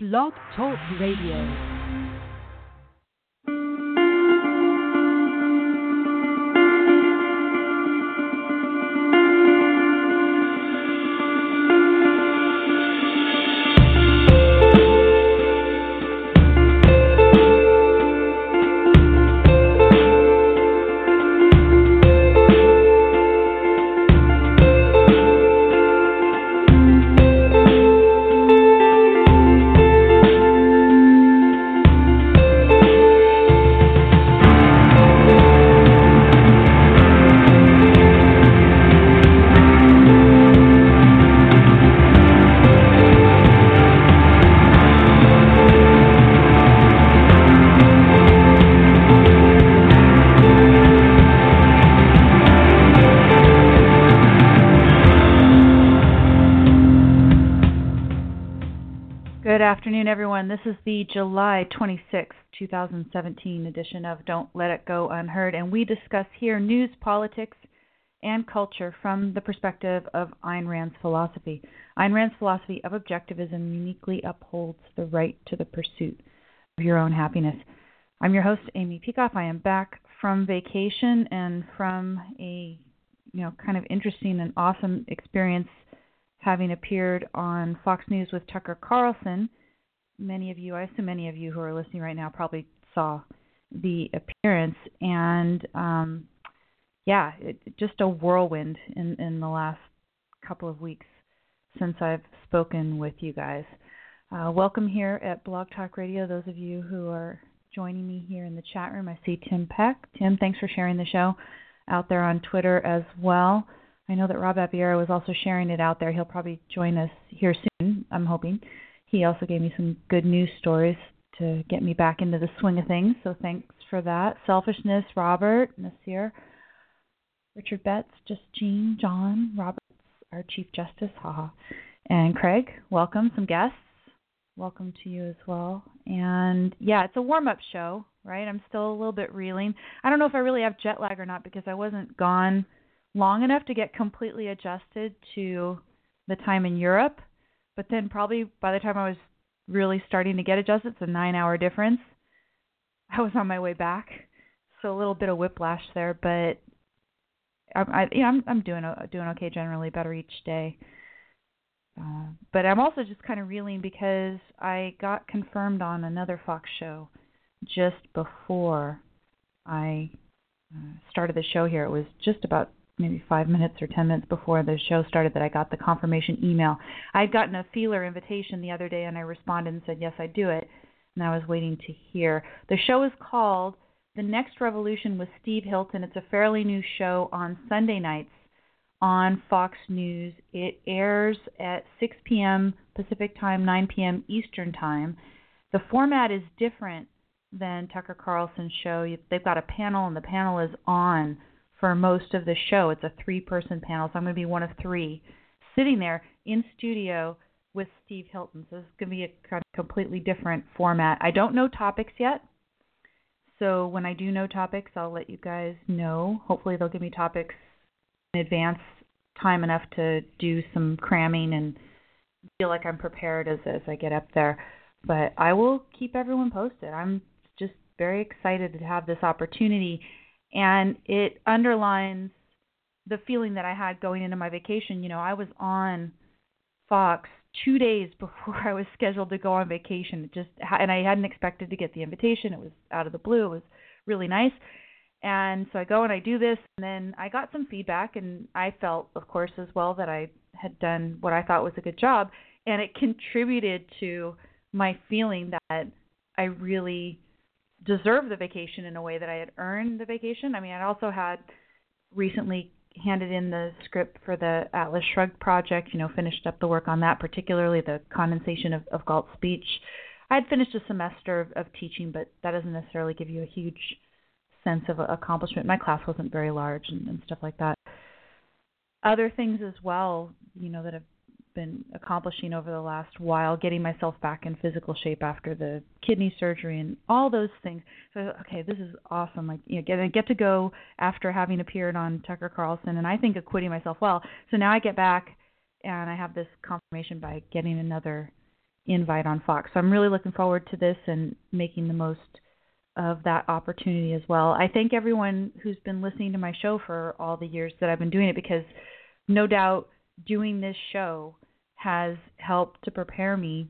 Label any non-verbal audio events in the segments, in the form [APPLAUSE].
Blog Talk Radio. This is the July 26, 2017 edition of Don't Let It Go Unheard, and we discuss here news, politics, and culture from the perspective of Ayn Rand's philosophy. Ayn Rand's philosophy of objectivism uniquely upholds the right to the pursuit of your own happiness. I'm your host, Amy Peikoff. I am back from vacation and from a you know kind of interesting and awesome experience having appeared on Fox News with Tucker Carlson many of you, I assume many of you who are listening right now probably saw the appearance, and um, yeah, it, just a whirlwind in in the last couple of weeks since I've spoken with you guys. Uh, welcome here at Blog Talk Radio. Those of you who are joining me here in the chat room, I see Tim Peck. Tim, thanks for sharing the show out there on Twitter as well. I know that Rob Abiera was also sharing it out there. He'll probably join us here soon, I'm hoping he also gave me some good news stories to get me back into the swing of things. So thanks for that. Selfishness, Robert, Nasir, Richard Betts, Just Jean, John, Roberts, our Chief Justice, haha, and Craig. Welcome, some guests. Welcome to you as well. And yeah, it's a warm up show, right? I'm still a little bit reeling. I don't know if I really have jet lag or not because I wasn't gone long enough to get completely adjusted to the time in Europe but then probably by the time I was really starting to get adjusted, it's a nine hour difference. [LAUGHS] I was on my way back, so a little bit of whiplash there, but I, I you know, I'm I'm doing doing okay generally, better each day. Uh, but I'm also just kind of reeling because I got confirmed on another Fox show just before I uh, started the show here. It was just about maybe five minutes or ten minutes before the show started that I got the confirmation email. I had gotten a feeler invitation the other day and I responded and said yes I do it, and I was waiting to hear. The show is called The Next Revolution with Steve Hilton. It's a fairly new show on Sunday nights on Fox News. It airs at 6 p.m. Pacific time, 9 p.m. Eastern time. The format is different than Tucker Carlson's show. They've got a panel and the panel is on for most of the show. It's a three person panel, so I'm going to be one of three sitting there in studio with Steve Hilton. So this is going to be a completely different format. I don't know topics yet. So when I do know topics, I'll let you guys know. Hopefully they'll give me topics in advance, time enough to do some cramming and feel like I'm prepared as as I get up there. But I will keep everyone posted. I'm just very excited to have this opportunity and it underlines the feeling that I had going into my vacation. You know, I was on Fox two days [LAUGHS] before I was scheduled to go on vacation. It just and I hadn't expected to get the invitation. It was out of the blue. It was really nice. And so I go and I do this, and then I got some feedback, and I felt, of course, as well that I had done what I thought was a good job, and it contributed to my feeling that I really deserve the vacation in a way that I had earned the vacation. I mean, I also had recently handed in the script for the Atlas Shrugged project, you know, finished up the work on that, particularly the condensation of, of Galt's speech. I had finished a semester of, of teaching, but that doesn't necessarily give you a huge sense of accomplishment. My class wasn't very large and, and stuff like that. Other things as well, you know, that have been accomplishing over the last while, getting myself back in physical shape after the kidney surgery and all those things. So okay, this is awesome. Like you know, get get to go after having appeared on Tucker Carlson, and I think acquitting myself well. So now I get back, and I have this confirmation by getting another invite on Fox. So I'm really looking forward to this and making the most of that opportunity as well. I thank everyone who's been listening to my show for all the years that I've been doing it because no doubt doing this show has helped to prepare me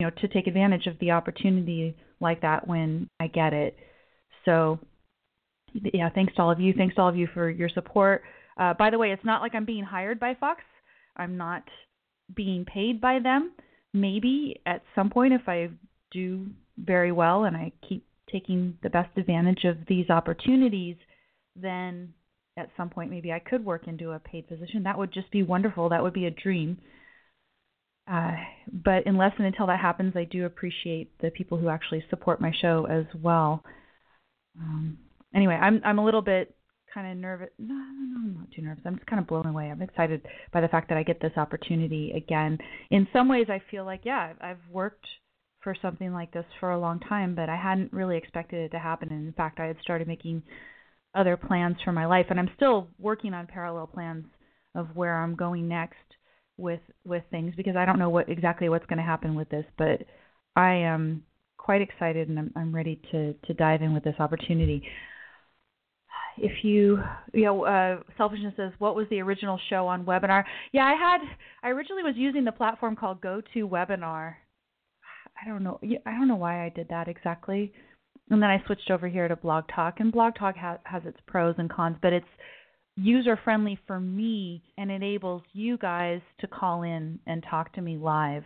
you know to take advantage of the opportunity like that when I get it. So yeah, thanks to all of you. Thanks to all of you for your support. Uh, by the way, it's not like I'm being hired by Fox. I'm not being paid by them. Maybe at some point, if I do very well and I keep taking the best advantage of these opportunities, then at some point maybe I could work into a paid position. That would just be wonderful. That would be a dream. Uh, but unless and until that happens, I do appreciate the people who actually support my show as well. Um, anyway, I'm I'm a little bit kind of nervous. No, no, I'm not too nervous. I'm just kind of blown away. I'm excited by the fact that I get this opportunity again. In some ways, I feel like yeah, I've worked for something like this for a long time, but I hadn't really expected it to happen. And in fact, I had started making other plans for my life, and I'm still working on parallel plans of where I'm going next with with things because I don't know what exactly what's going to happen with this, but I am quite excited and I'm, I'm ready to to dive in with this opportunity. If you, you know, uh, selfishness says, what was the original show on webinar? Yeah, I had, I originally was using the platform called GoToWebinar. I don't know, I don't know why I did that exactly. And then I switched over here to Blog Talk, and Blog Talk ha- has its pros and cons, but it's user friendly for me and enables you guys to call in and talk to me live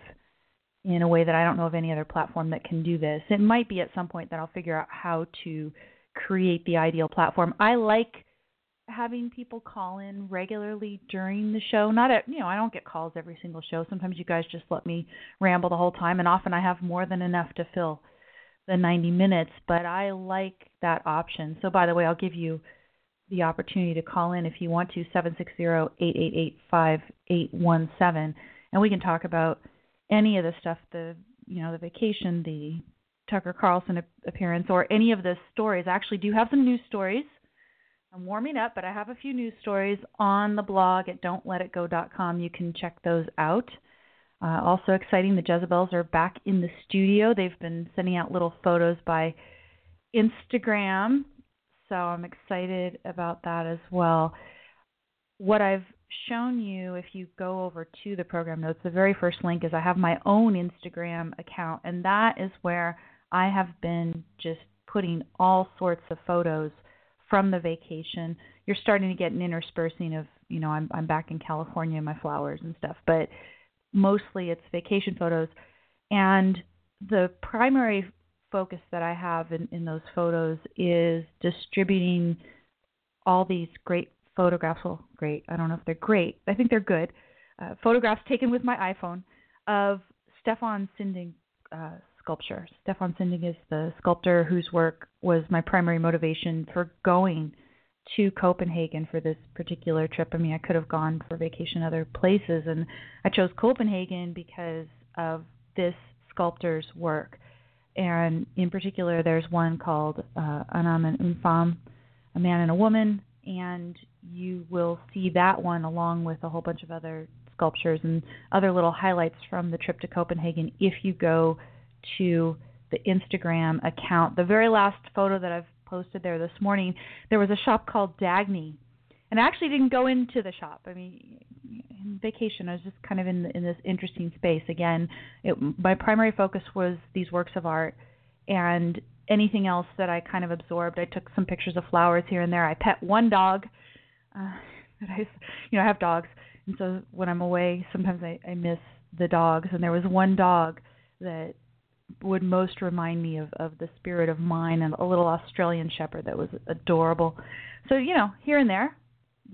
in a way that I don't know of any other platform that can do this. It might be at some point that I'll figure out how to create the ideal platform. I like having people call in regularly during the show. Not at, you know, I don't get calls every single show. Sometimes you guys just let me ramble the whole time and often I have more than enough to fill the 90 minutes, but I like that option. So by the way, I'll give you the opportunity to call in if you want to 760-888-5817 and we can talk about any of the stuff the you know the vacation the Tucker Carlson appearance or any of the stories. I actually do have some news stories. I'm warming up but I have a few news stories on the blog at don'tletitgo.com you can check those out. Uh, also exciting the Jezebels are back in the studio. They've been sending out little photos by Instagram so I'm excited about that as well. What I've shown you, if you go over to the program notes, the very first link is I have my own Instagram account, and that is where I have been just putting all sorts of photos from the vacation. You're starting to get an interspersing of, you know, I'm I'm back in California, my flowers and stuff, but mostly it's vacation photos. And the primary focus that I have in, in those photos is distributing all these great photographs. Well, great. I don't know if they're great. I think they're good. Uh, photographs taken with my iPhone of Stefan Sinding uh, sculpture. Stefan Sinding is the sculptor whose work was my primary motivation for going to Copenhagen for this particular trip. I mean, I could have gone for vacation other places, and I chose Copenhagen because of this sculptor's work and in particular, there's one called uh, Un homme et a man and a woman, and you will see that one along with a whole bunch of other sculptures and other little highlights from the trip to Copenhagen if you go to the Instagram account. The very last photo that I've posted there this morning, there was a shop called Dagny. And I actually didn't go into the shop. I mean, vacation. I was just kind of in in this interesting space. Again, it, my primary focus was these works of art, and anything else that I kind of absorbed. I took some pictures of flowers here and there. I pet one dog. Uh, [LAUGHS] that I, you know, I have dogs, and so when I'm away, sometimes I, I miss the dogs. And there was one dog that would most remind me of of the spirit of mine, and a little Australian Shepherd that was adorable. So you know, here and there,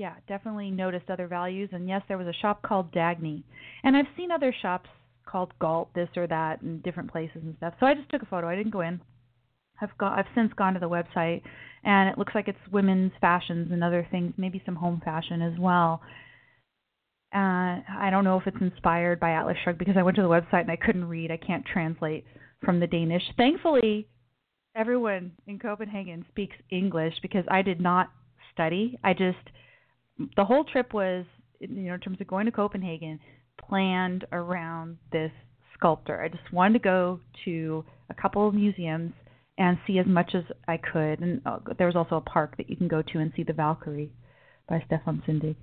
yeah, definitely noticed other values. And yes, there was a shop called Dagny, and I've seen other shops called Galt, this or that, in different places and stuff. So I just took a photo. I didn't go in. I've got I've since gone to the website, and it looks like it's women's fashions and other things, maybe some home fashion as well. Uh, I don't know if it's inspired by Atlas Shrugged because I went to the website and I couldn't read. I can't translate from the Danish. Thankfully, everyone in Copenhagen speaks English because I did not study. I just the whole trip was, you know, in terms of going to Copenhagen, planned around this sculptor. I just wanted to go to a couple of museums and see as much as I could. And uh, there was also a park that you can go to and see the Valkyrie by Stefan Sinding.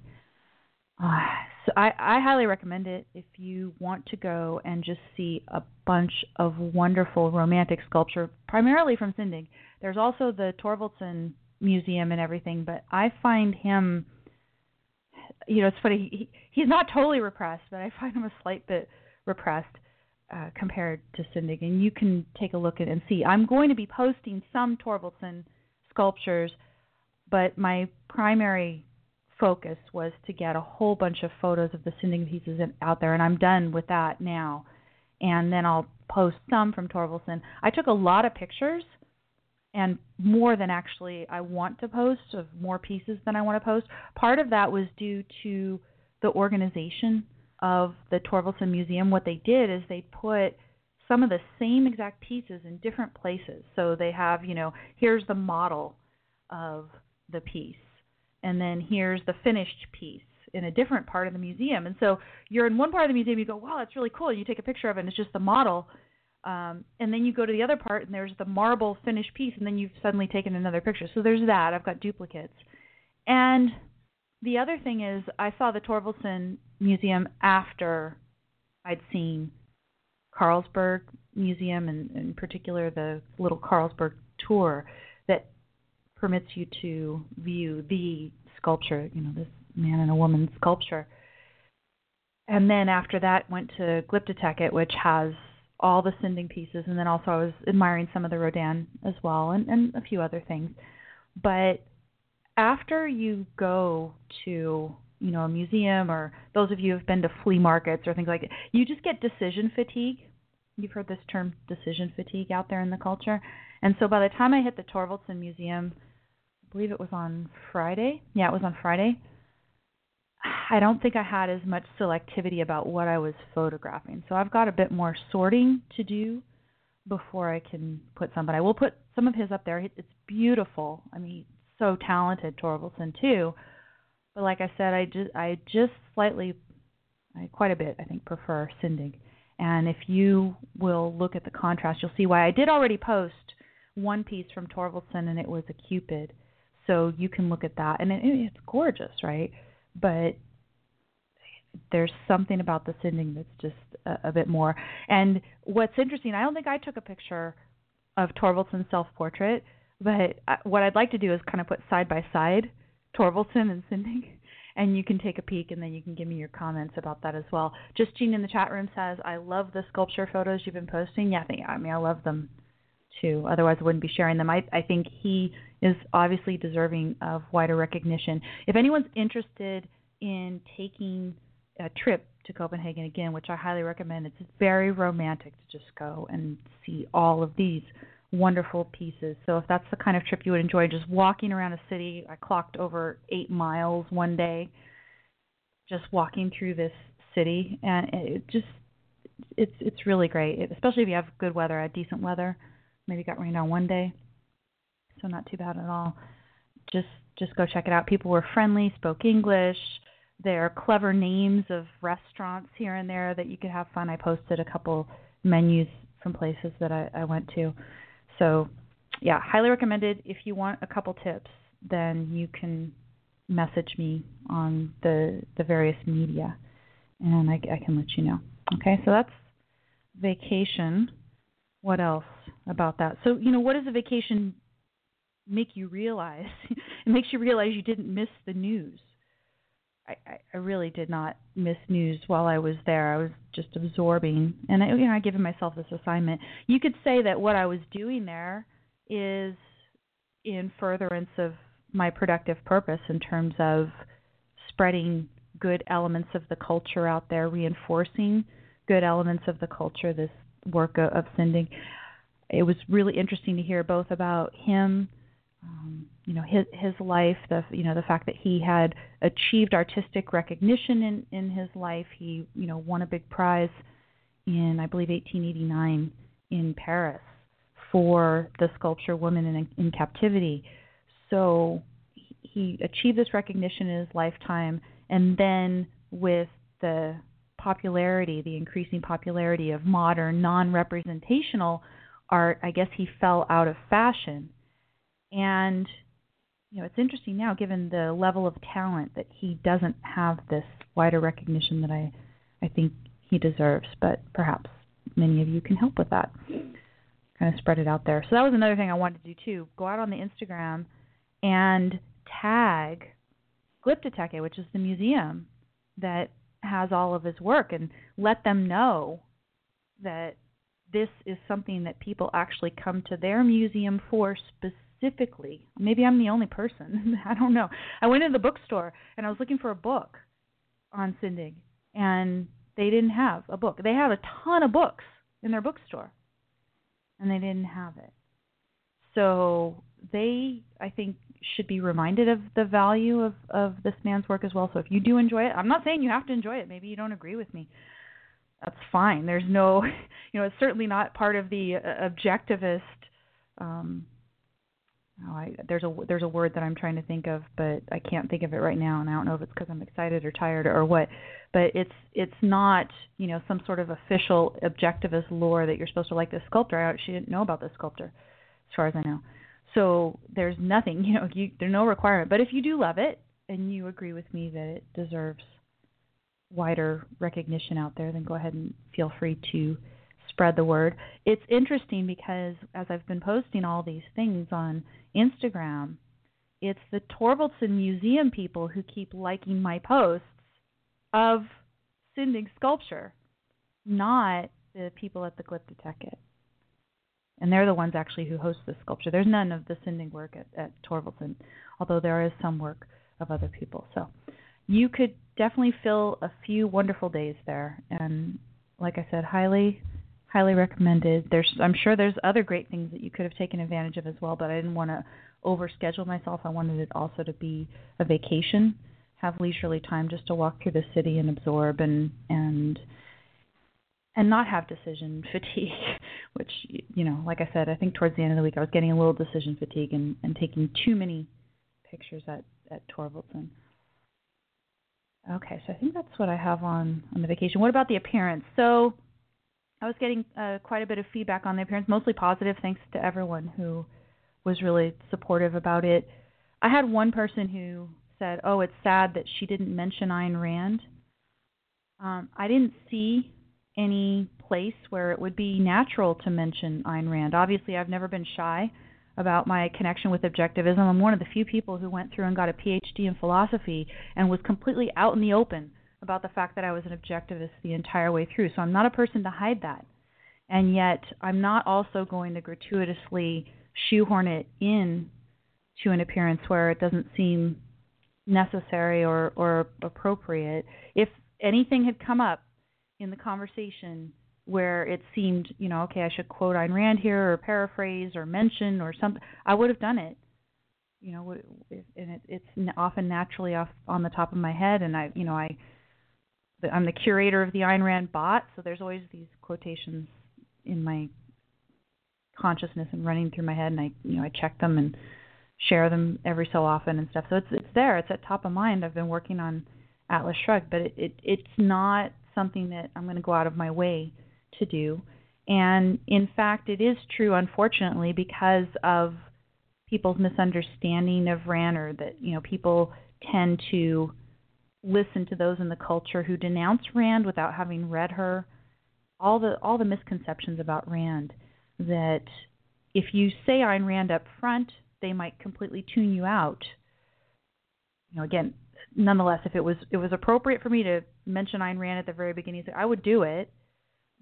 Uh, so I, I highly recommend it if you want to go and just see a bunch of wonderful romantic sculpture, primarily from Sinding. There's also the Thorvaldsen Museum and everything, but I find him, you know, it's funny. He, he's not totally repressed, but I find him a slight bit repressed uh, compared to Sinding. And you can take a look at and see. I'm going to be posting some Thorvaldsen sculptures, but my primary focus was to get a whole bunch of photos of the Sinding pieces out there, and I'm done with that now. And then I'll post some from Thorvaldsen. I took a lot of pictures, and more than actually I want to post, of more pieces than I want to post. Part of that was due to the organization of the Thorvaldsen Museum. What they did is they put some of the same exact pieces in different places. So they have, you know, here's the model of the piece and then here's the finished piece in a different part of the museum. And so you're in one part of the museum, you go, wow, that's really cool. You take a picture of it, and it's just the model. Um, and then you go to the other part, and there's the marble finished piece, and then you've suddenly taken another picture. So there's that. I've got duplicates. And the other thing is, I saw the Thorvaldsen Museum after I'd seen Carlsberg Museum, and in particular the little Carlsberg tour that permits you to view the sculpture, you know, this man and a woman sculpture. And then after that, went to Glyptoteket, which has all the Sinding pieces, and then also I was admiring some of the Rodin as well, and, and a few other things. But after you go to you know a museum or those of you who've been to flea markets or things like that, you just get decision fatigue. You've heard this term decision fatigue out there in the culture. And so by the time I hit the Thorvaldsen Museum, I believe it was on Friday. Yeah, it was on Friday. I don't think I had as much selectivity about what I was photographing. So I've got a bit more sorting to do before I can put some. But I will put some of his up there. It's beautiful. I mean, so talented, Thorvaldsen too. But like I said, I just I just slightly, I, quite a bit, I think, prefer Sinding. And if you will look at the contrast, you'll see why. I did already post one piece from Thorvaldsen, and it was a Cupid so you can look at that, and it, it's gorgeous, right? But there's something about the Sinding that's just a, a bit more. And what's interesting, I don't think I took a picture of Thorvaldsen's self-portrait, but what I'd like to do is kind of put side by side Thorvaldsen and Sinding, and you can take a peek, and then you can give me your comments about that as well. Just Jean in the chat room says, "I love the sculpture photos you've been posting." Yeah, I, I mean I love them too. Otherwise, I wouldn't be sharing them. I, I think he is obviously deserving of wider recognition. If anyone's interested in taking a trip to Copenhagen again, which I highly recommend, it's very romantic to just go and see all of these wonderful pieces. So if that's the kind of trip you would enjoy, just walking around a city, I clocked over eight miles one day, just walking through this city, and it just it's it's really great, especially if you have good weather, had decent weather maybe got rained on one day, so not too bad at all. Just just go check it out. People were friendly, spoke English. There are clever names of restaurants here and there that you could have fun. I posted a couple menus from places that I, I went to. So, yeah, highly recommended. If you want a couple tips, then you can message me on the the various media, and I, I can let you know. Okay, so that's vacation. What else? about that. So, you know, what does a vacation make you realize? [LAUGHS] it makes you realize you didn't miss the news. I, I really did not miss news while I was there. I was just absorbing, and I, you know, I given myself this assignment. You could say that what I was doing there is in furtherance of my productive purpose in terms of spreading good elements of the culture out there, reinforcing good elements of the culture. This work of, Sinding it was really interesting to hear both about him, um, you know, his his life, the you know the fact that he had achieved artistic recognition in in his life. He you know won a big prize in I believe 1889 in Paris for the sculpture Woman in, in Captivity. So he achieved this recognition in his lifetime, and then with the popularity, the increasing popularity of modern, non representational art, I guess he fell out of fashion. And you know, it's interesting now, given the level of talent, that he doesn't have this wider recognition that I, I think he deserves. But perhaps many of you can help with that. Kind of spread it out there. So that was another thing I wanted to do too. Go out on the Instagram and tag Glyptoteket, which is the museum that has all of his work, and let them know that this is something that people actually come to their museum for specifically. Maybe I'm the only person. [LAUGHS] I don't know. I went into the bookstore and I was looking for a book on Sinding, and they didn't have a book. They have a ton of books in their bookstore, and they didn't have it. So they, I think, should be reminded of the value of of this man's work as well. So if you do enjoy it, I'm not saying you have to enjoy it. Maybe you don't agree with me. That's fine. There's no, [LAUGHS] you know, it's certainly not part of the uh, objectivist. Um, oh, I, there's a there's a word that I'm trying to think of, but I can't think of it right now, and I don't know if it's because I'm excited or tired or what. But it's it's not you know some sort of official objectivist lore that you're supposed to like this sculptor. I actually didn't know about this sculptor, as far as I know. So there's nothing, [LAUGHS] you know, you, there's no requirement. But if you do love it and you agree with me that it deserves wider recognition out there, then go ahead and feel free to spread the word. It's interesting because as I've been posting all these things on Instagram, it's the Thorvaldsen Museum people who keep liking my posts of Sinding sculpture, not the people at the Glyptoteket and they're the ones actually who host the sculpture. There's none of the Sinding work at, at although there is some work of other people. So you could definitely fill a few wonderful days there, and like I said, highly, highly recommended. There's, I'm sure there's other great things that you could have taken advantage of as well, but I didn't want to overschedule myself. I wanted it also to be a vacation, have leisurely time just to walk through the city and absorb and and and not have decision [LAUGHS] fatigue, which you know, like I said, I think towards the end of the week I was getting a little decision fatigue and, and taking too many pictures at at Thorvaldsen. Okay, so I think that's what I have on on the vacation. What about the appearance? So I was getting uh, quite a bit of feedback on the appearance, mostly positive, thanks to everyone who was really supportive about it. I had one person who said, "Oh, it's sad that she didn't mention Ayn Rand." Um, I didn't see any place where it would be natural to mention Ayn Rand. Obviously, I've never been shy about my connection with objectivism. I'm one of the few people who went through and got a PhD in philosophy and was completely out in the open about the fact that I was an objectivist the entire way through. So I'm not a person to hide that. And yet, I'm not also going to gratuitously shoehorn it in to an appearance where it doesn't seem necessary or, or appropriate. If anything had come up in the conversation where it seemed, you know, okay, I should quote Ayn Rand here or paraphrase or mention or something, I would have done it. You know, and it, it's often naturally off on the top of my head, and I, you know, I, I'm the curator of the Ayn Rand bot, so there's always these quotations in my consciousness and running through my head, and I, you know, I check them and share them every so often and stuff. So it's it's there, it's at top of mind. I've been working on Atlas Shrugged, but it, it it's not something that I'm going to go out of my way to do. And in fact, it is true, unfortunately, because of people's misunderstanding of Rand, or that you know people tend to listen to those in the culture who denounce Rand without having read her. All the all the misconceptions about Rand that if you say Ayn Rand up front, they might completely tune you out. You know, again, nonetheless, if it was it was appropriate for me to mention Ayn Rand at the very beginning, I would do it,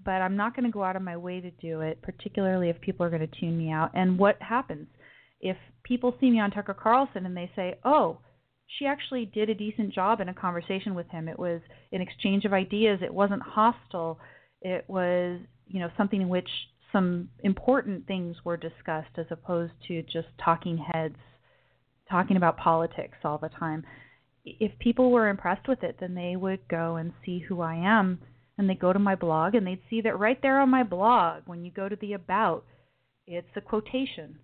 but I'm not going to go out of my way to do it, particularly if people are going to tune me out. And what happens if people see me on Tucker Carlson and they say, "Oh, she actually did a decent job in a conversation with him. It was an exchange of ideas. It wasn't hostile. It was, you know, something in which some important things were discussed as opposed to just talking heads talking about politics all the time if people were impressed with it, then they would go and see who I am and they go to my blog and they'd see that right there on my blog when you go to the about it's a quotation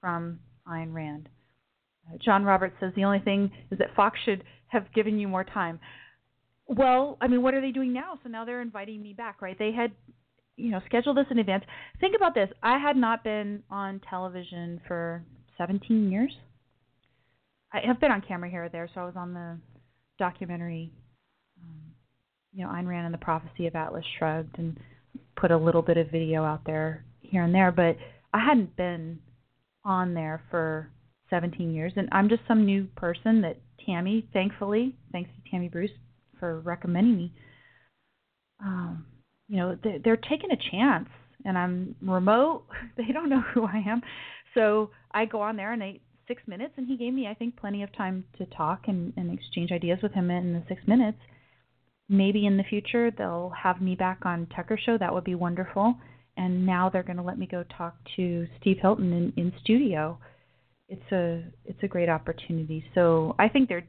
from Ayn Rand. John Roberts says the only thing is that Fox should have given you more time. Well, I mean, what are they doing now? So now they're inviting me back, right? They had, you know, scheduled this in advance. Think about this. I had not been on television for 17 years. I have been on camera here or there, so I was on the documentary, um, you know, Ayn Rand and the Prophecy of Atlas Shrugged, and put a little bit of video out there here and there, but I hadn't been on there for 17 years, and I'm just some new person that Tammy, thankfully, thanks to Tammy Bruce for recommending me. Um, you know, they're, they're taking a chance, and I'm remote. [LAUGHS] They don't know [LAUGHS] who I am, so I go on there and they six minutes, and he gave me, I think, plenty of time to talk and, and exchange ideas with him in the six minutes. Maybe in the future they'll have me back on Tucker Show. That would be wonderful. And now they're going to let me go talk to Steve Hilton in, in studio. It's a it's a great opportunity. So I think they're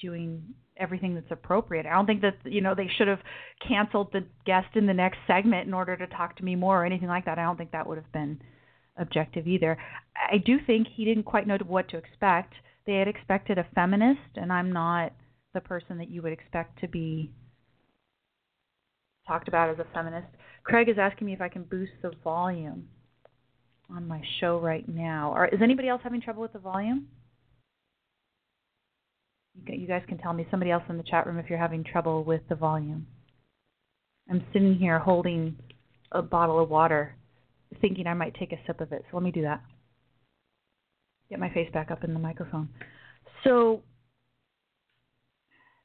doing everything that's appropriate. I don't think that you know they should have canceled the guest in the next segment in order to talk to me more or anything like that. I don't think that would have been objective either. I do think he didn't quite know what to expect. They had expected a feminist, and I'm not the person that you would expect to be talked about as a feminist. Craig is asking me if I can boost the volume on my show right now. Or is anybody else having trouble with the volume? You guys can tell me, somebody else in the chat room, if you're having trouble with the volume. I'm sitting here holding a bottle of water, thinking I might take a sip of it. So let me do that. Get my face back up in the microphone. So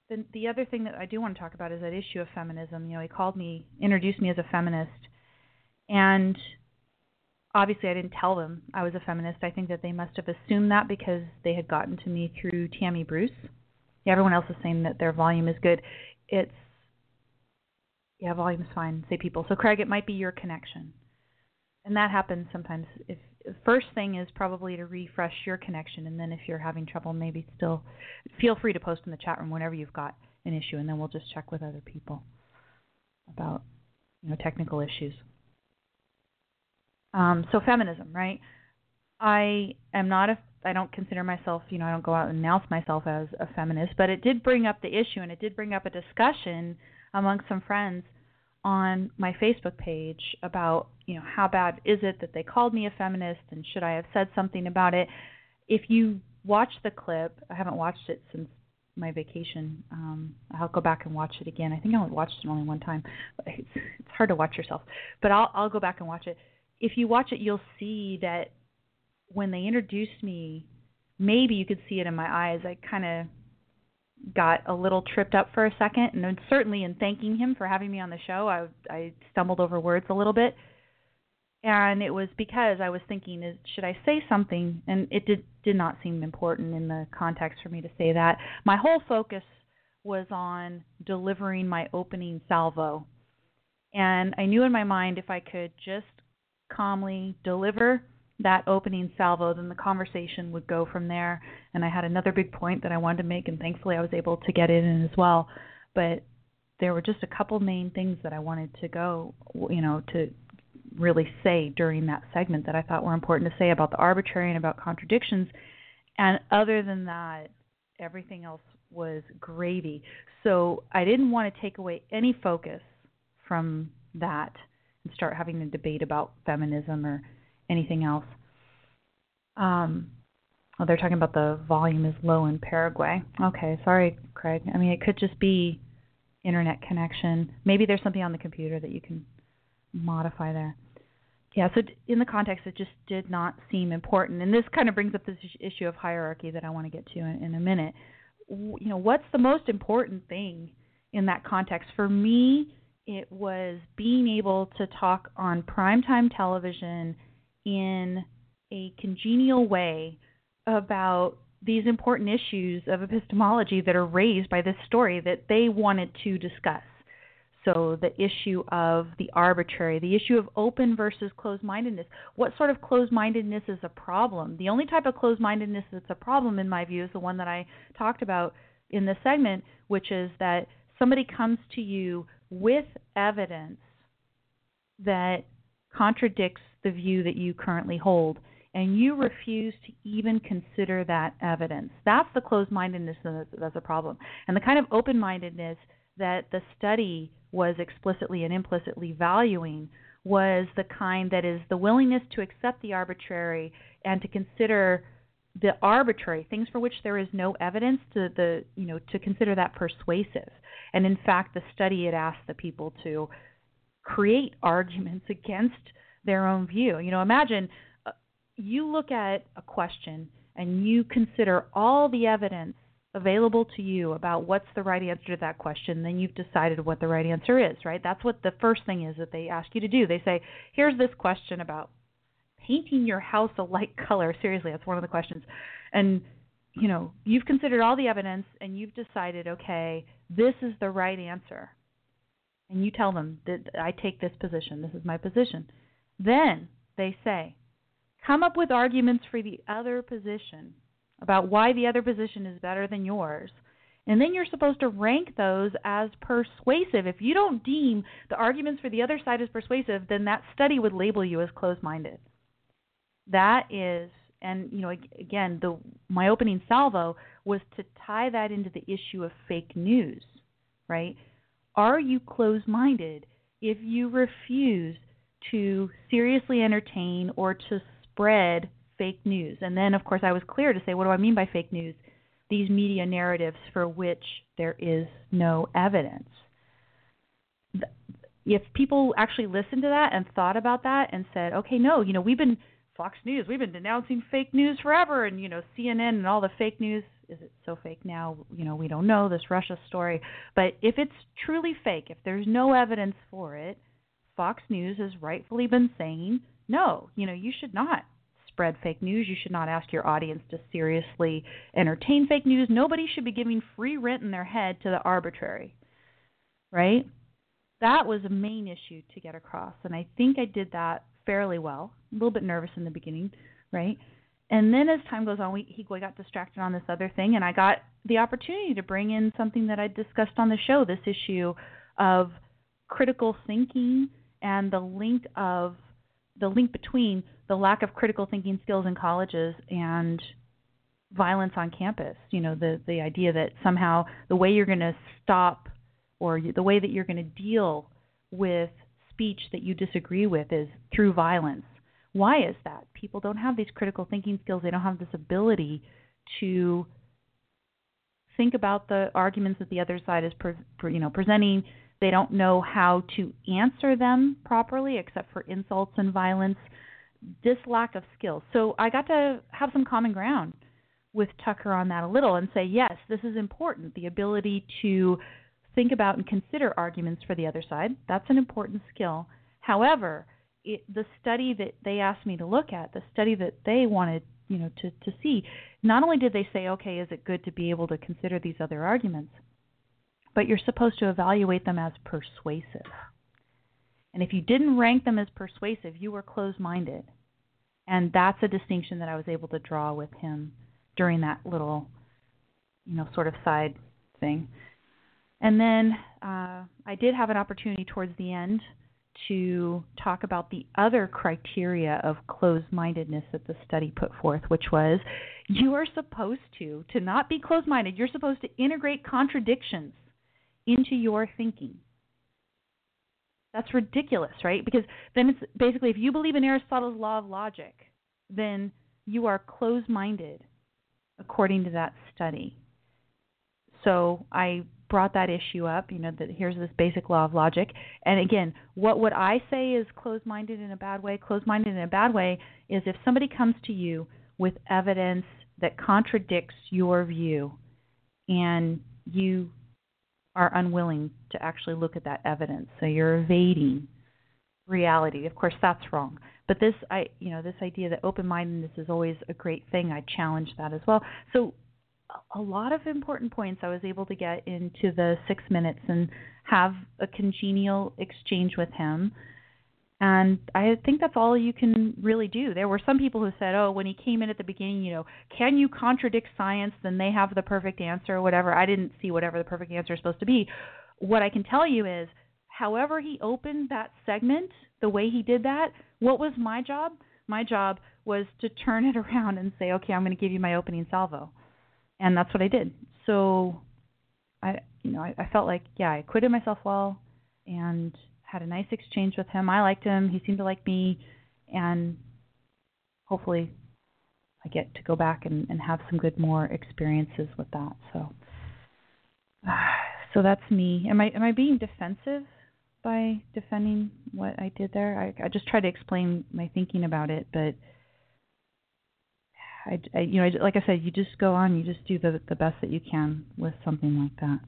the the other thing that I do want to talk about is that issue of feminism. You know, he called me, introduced me as a feminist, and obviously I didn't tell them I was a feminist. I think that they must have assumed that because they had gotten to me through Tammy Bruce. Yeah, everyone else is saying that their volume is good. It's yeah, volume is fine, say people. So Craig, it might be your connection, and that happens sometimes. If first thing is probably to refresh your connection, and then if you're having trouble, maybe still feel free to post in the chat room whenever you've got an issue, and then we'll just check with other people about you know technical issues. Um, so feminism, right? I am not a I don't consider myself, you know, I don't go out and announce myself as a feminist, but it did bring up the issue and it did bring up a discussion among some friends on my Facebook page about, you know, how bad is it that they called me a feminist and should I have said something about it? If you watch the clip, I haven't watched it since my vacation. Um, I'll go back and watch it again. I think I only watched it only one time. [LAUGHS] It's, it's hard to watch yourself, but I'll I'll go back and watch it. If you watch it, you'll see that when they introduced me, maybe you could see it in my eyes. I kind of got a little tripped up for a second, and certainly in thanking him for having me on the show, I I stumbled over words a little bit, and it was because I was thinking, should I say something? And it did did not seem important in the context for me to say that. My whole focus was on delivering my opening salvo, and I knew in my mind if I could just calmly deliver that opening salvo, then the conversation would go from there. And I had another big point that I wanted to make, and thankfully I was able to get it in as well. But there were just a couple main things that I wanted to go, you know, to really say during that segment that I thought were important to say about the arbitrary and about contradictions. And other than that, everything else was gravy. So I didn't want to take away any focus from that start having a debate about feminism or anything else. Um, oh, they're talking about the volume is low in Paraguay. Okay, sorry, Craig. I mean, it could just be internet connection. Maybe there's something on the computer that you can modify there. Yeah, so in the context, it just did not seem important, and this kind of brings up this issue of hierarchy that I want to get to in, in a minute. You know, what's the most important thing in that context? For me, it was being able to talk on primetime television in a congenial way about these important issues of epistemology that are raised by this story that they wanted to discuss. So, the issue of the arbitrary, the issue of open versus closed mindedness. What sort of closed mindedness is a problem? The only type of closed mindedness that's a problem, in my view, is the one that I talked about in this segment, which is that somebody comes to you with evidence that contradicts the view that you currently hold, and you refuse to even consider that evidence. That's the closed mindedness that's a problem. And the kind of open mindedness that the study was explicitly and implicitly valuing was the kind that is the willingness to accept the arbitrary and to consider the arbitrary things for which there is no evidence to the you know to consider that persuasive and in fact the study had asked the people to create arguments [LAUGHS] against their own view you know imagine uh, you look at a question and you consider all the evidence available to you about what's the right answer to that question, then you've decided what the right answer is, right? That's what the first thing is that they ask you to do. They say, here's this question about painting your house a light [LAUGHS] color. Seriously, that's one of the questions. And you know, you've considered all the evidence and you've decided, okay, this is the right answer. And you tell them that I take this position. This is my position. Then they say, come up with arguments for the other position about why the other position is better than yours. And then you're supposed to rank those as persuasive. If you don't deem the arguments for the other side as persuasive, then that study would label you as closed minded. That is and you know again the my opening salvo was to tie that into the issue of fake news, right? Are you closed minded if you refuse to seriously entertain or to spread fake news. And then, of course, I was clear to say, what do I mean by fake news? These media narratives for which there is no evidence. If people actually listened to that and thought about that and said, okay, no, you know, we've been Fox News, we've been denouncing fake news forever, and you know, CNN and all the fake news. Is it so fake now? You know, we don't know this Russia story. But if it's truly fake, if there's no evidence for it, Fox News has rightfully been saying, no, you know, you should not spread fake news. You should not ask your audience to seriously entertain fake news. Nobody should be giving free rent in their head to the arbitrary. Right? That was a main issue to get across. And I think I did that fairly well. A little bit nervous in the beginning, right? And then as time goes on, we he got distracted on this other thing, and I got the opportunity to bring in something that I discussed on the show. This issue of critical thinking and the link of the link between the lack of critical thinking skills in colleges and violence on campus. You know, the the idea that somehow the way you're going to stop or the way that you're going to deal with speech that you disagree with is through violence. Why is that? People don't have these critical thinking skills. They don't have this ability to think about the arguments that the other side is, pre, you know, presenting. They don't know how to answer them properly, except for insults and violence this lack of skill. So I got to have some common ground with Tucker on that a little and say, yes, this is important. The ability to think about and consider arguments for the other side, that's an important skill. However, it, the study that they asked me to look at, the study that they wanted, you know, to, to see, not only did they say, okay, is it good to be able to consider these other arguments, but you're supposed to evaluate them as persuasive. And if you didn't rank them as persuasive, you were closed minded. And that's a distinction that I was able to draw with him during that little, you know, sort of side thing. And then uh, I did have an opportunity towards the end to talk about the other criteria of closed mindedness that the study put forth, which was you are supposed to, to not be closed minded, you're supposed to integrate contradictions into your thinking. That's ridiculous, right? Because then it's basically if you believe in Aristotle's law of logic, then you are closed minded according to that study. So I brought that issue up, you know, that here's this basic law of logic. And again, what would I say is closed minded in a bad way? Closed minded in a bad way is if somebody comes to you with evidence that contradicts your view and you are unwilling to actually look at that evidence. So you're evading reality. Of course, that's wrong. But this, I, you know, this idea that open-mindedness is always a great thing. I challenge that as well. So a lot of important points I was able to get into the six minutes and have a congenial exchange with him and I think that's all you can really do. There were some people who said, "Oh, when he came in at the beginning, you know, can you contradict science? Then they have the perfect answer or whatever." I didn't see whatever the perfect answer is supposed to be. What I can tell you is, however he opened that segment, the way he did that, what was my job? My job was to turn it [LAUGHS] around and say, "Okay, I'm going to give you my opening salvo," and that's what I did. So I you know I, I felt like yeah I acquitted myself well and had a nice exchange with him. I liked him. He seemed to like me, and hopefully I get to go back and, and have some good more experiences with that. So [SIGHS] so that's me. Am I am I being defensive by defending what I did there? I, I just try to explain my thinking about it, but I, I you know, like I said, you just go on, you just do the the best that you can with something like that.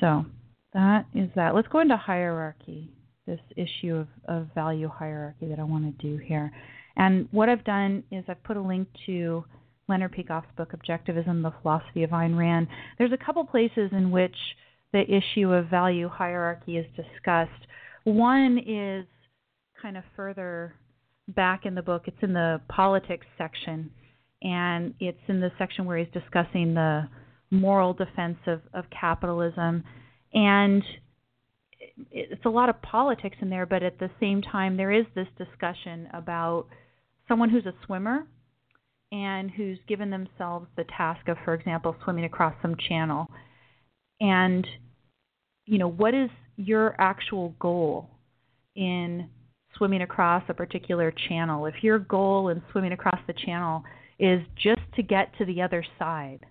So that is that. Let's go into hierarchy. This issue of, of value hierarchy that I want to do here. And what I've done is I've put a link to Leonard Peikoff's book, Objectivism, the Philosophy of Ayn Rand. There's a couple places in which the issue of value hierarchy is discussed. One is kind of further back in the book, it's in the politics section, and it's in the section where he's discussing the moral defense of, of capitalism. And it's a lot of politics in there, but at the same time, there is this discussion about someone who's a swimmer and who's given themselves the task of, for example, swimming across some channel. And, you know, what is your actual goal in swimming across a particular channel? If your goal in swimming across the channel is just to get to the other side,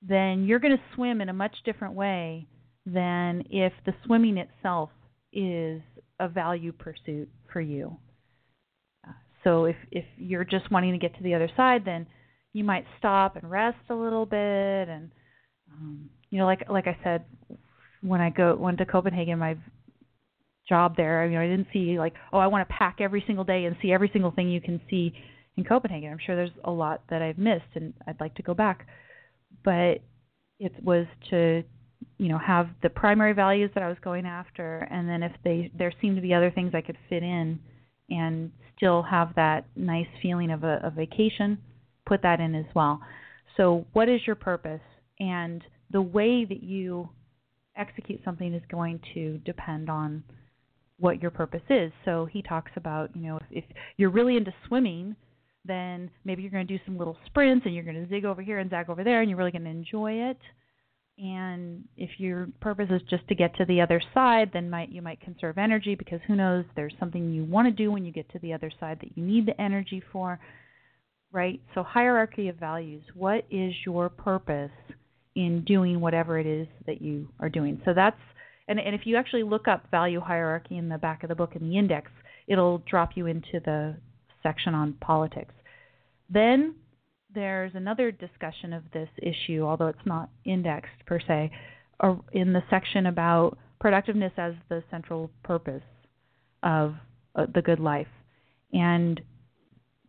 then you're going to swim in a much different way than if the swimming itself is a value pursuit for you. So if if you're just wanting to get to the other side, then you might stop and rest a little bit, and um, you know, like like I said, when I go went to Copenhagen, my job there, you know, I didn't see like, oh, I want to pack every single day and see every single thing you can see in Copenhagen. I'm sure there's a lot that I've missed, and I'd like to go back, but it was to you know have the primary values that I was going after, and then if they there seemed to be other things I could fit in and still have that nice feeling of a, a vacation, put that in as well. So, what is your purpose? And the way that you execute something is going to depend on what your purpose is. So, he talks about, you know, if, if you're really into swimming, then maybe you're going to do some little sprints and you're going to zig over here and zag over there and you're really going to enjoy it. And if your purpose is just to get to the other side then might you might conserve energy because who knows there's something you want to do when you get to the other side that you need the energy for right? So hierarchy of values what is your purpose in doing whatever it is that you are doing? So that's and, and if you actually look up value hierarchy in the back of the book in the index it'll drop you into the section on politics then there's another discussion of this issue, although it's not indexed per se, in the section about productiveness as the central purpose of uh, the good life. And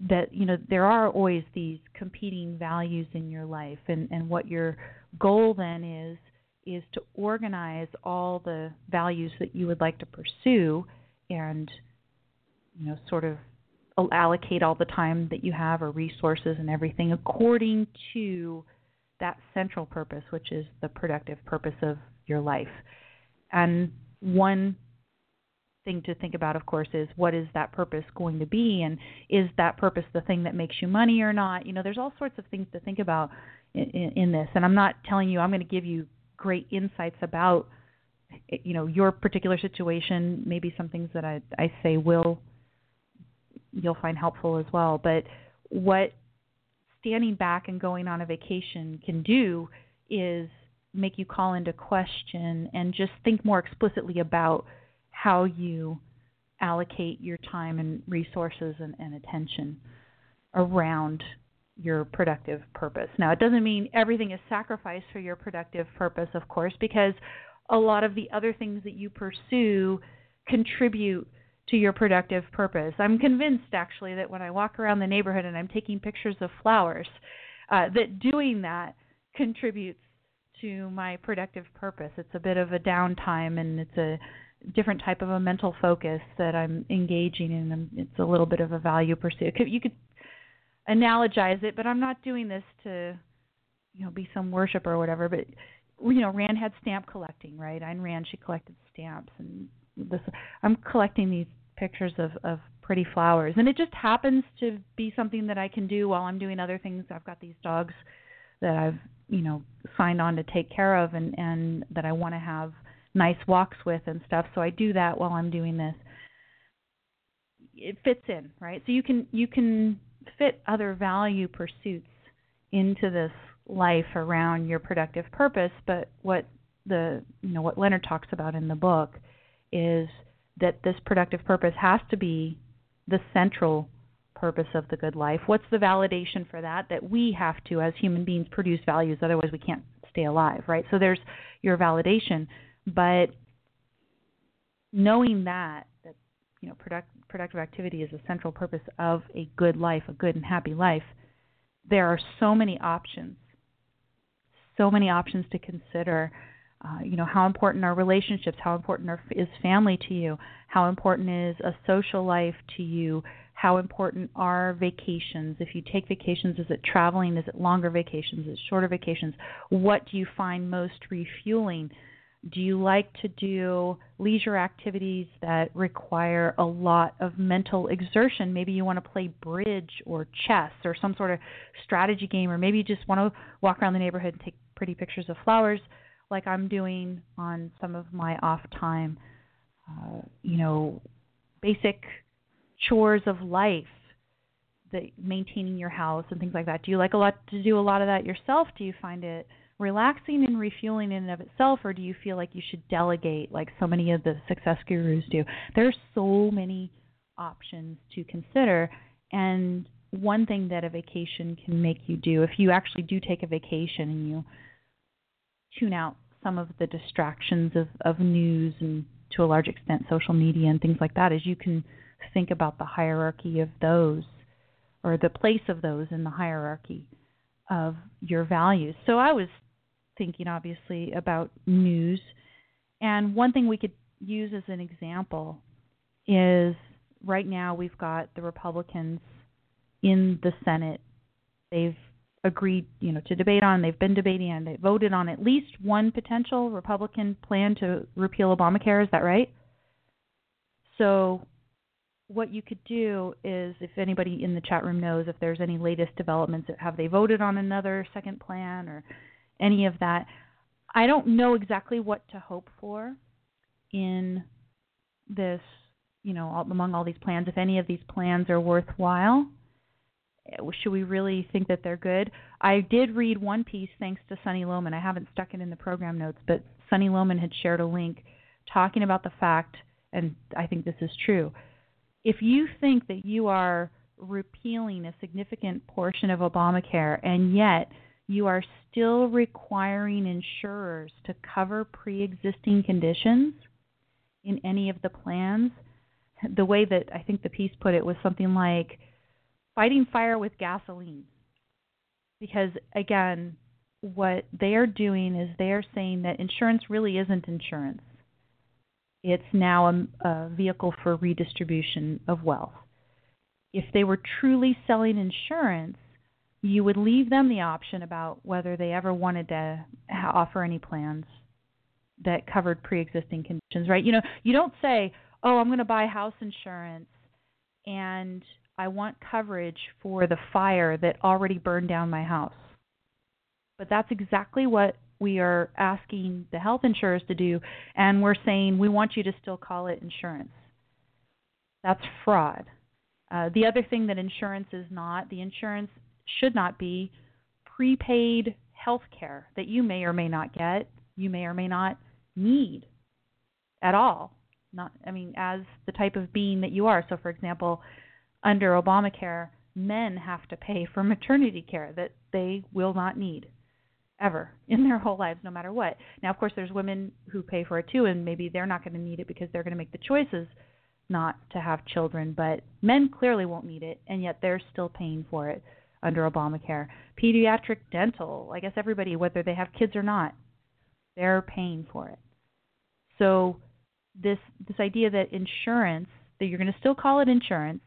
that you know there are always these competing values in your life and and what your goal then is is to organize all the values that you would like to pursue and you know sort of allocate all the time that you have or resources and everything according to that central purpose, which is the productive purpose of your life. And one thing to think about, of course, is what is that purpose going to be, and is that purpose the thing that makes you money or not? You know, there's all sorts of things to think about in, in, in this, and I'm not telling you I'm going to give you great insights about, eh, you know, your particular situation. Maybe some things that I I say will you'll find helpful as well. But what standing back and going on a vacation can do is make you call into question and just think more explicitly about how you allocate your time and resources and, and attention around your productive purpose. Now, it doesn't mean everything is sacrificed for your productive purpose, of course, because a lot of the other things that you pursue contribute to your productive purpose. I'm convinced actually that when I walk around the neighborhood and I'm taking pictures of flowers, uh, that doing that contributes to my productive purpose. It's a bit of a downtime and it's a different type of a mental focus that I'm engaging in. And it's a little bit of a value pursuit. You could analogize it, but I'm not doing this to, you know, be some worshiper or whatever. But you know, Rand had stamp collecting, right? Ayn Rand, she collected stamps, and this I'm collecting these pictures of of pretty flowers and it just happens to be something that I can do while I'm doing other things. I've got these dogs that I've you know signed on to take care of and and that I want to have nice walks with and stuff. So I do that while I'm doing this. It fits in, right? So you can you can fit other value pursuits into this life around your productive purpose, but what the you know what Leonard talks about in the book is that this productive purpose has to be the central purpose of the good life. What's the validation for that? That we have to, as human beings, produce values, otherwise we can't stay alive, right? So there's your validation, but knowing that you know product, productive activity is a central purpose of a good life, a good and happy life, there are so many options, so many options to consider uh, you know how important are relationships how important are, is family to you how important is a social life to you how important are vacations if you take vacations is it traveling is it longer vacations is it shorter vacations what do you find most refueling do you like to do leisure activities that require a lot of mental exertion maybe you want to play bridge or chess or some sort of strategy game or maybe you just want to walk around the neighborhood and take pretty pictures of flowers like I'm doing on some of my off time, uh, you know, basic chores of life, the maintaining your house and things like that. Do you like a lot to do a lot of that yourself? Do you find it relaxing and refueling in and of itself, or do you feel like you should delegate like so many of the success gurus do? There are so many options to consider, and one thing that a vacation can make you do, if you actually do take a vacation and you tune out some of the distractions of, of news and to a large extent social media and things like that is you can think about the hierarchy of those or the place of those in the hierarchy of your values. So I was thinking obviously about news and one thing we could use as an example is right now we've got the Republicans in the Senate. They've agreed, you know, to debate on. They've been debating and they voted on at least one potential Republican plan to repeal Obamacare. Is that right? So, what you could do is, if anybody in the chat room knows if there's any latest developments, have they voted on another second plan or any of that? I don't know exactly what to hope for in this, you know, among all these plans. If any of these plans are worthwhile should we really think that they're good? I did read one piece thanks to Sunny Lohmann. I haven't stuck it in the program notes, but Sunny Lohmann had shared a link talking about the fact, and I think this is true. If you think that you are repealing a significant portion of Obamacare and yet you are still requiring insurers to cover pre existing conditions in any of the plans, the way that I think the piece put it was something like fighting fire with gasoline. Because again, what they are doing is they are saying that insurance really isn't insurance. It's now a, a vehicle for redistribution of wealth. If they were truly selling insurance, you would leave them the option about whether they ever wanted to offer any plans that covered pre-existing conditions, right? You know, you don't say, "Oh, I'm going to buy house insurance and I want coverage for the fire that already burned down my house. But that's exactly what we are asking the health insurers to do, and we're saying we want you to still call it insurance. That's fraud. Uh, the other thing that insurance is not, the insurance should not be prepaid health care that you may or may not get, you may or may not need at all. Not, I mean, as the type of being that you are. So, for example, under Obamacare, men have to pay for maternity care that they will not need ever in their whole lives, no matter what. Now, of course, there's women who pay for it too, and maybe they're not going to need it because they're going to make the choices not to have children. But men clearly won't need it, and yet they're still paying for it under Obamacare. Pediatric dental, I guess everybody, whether they have kids or not, they're paying for it. So this this idea that insurance that you're going to still call it insurance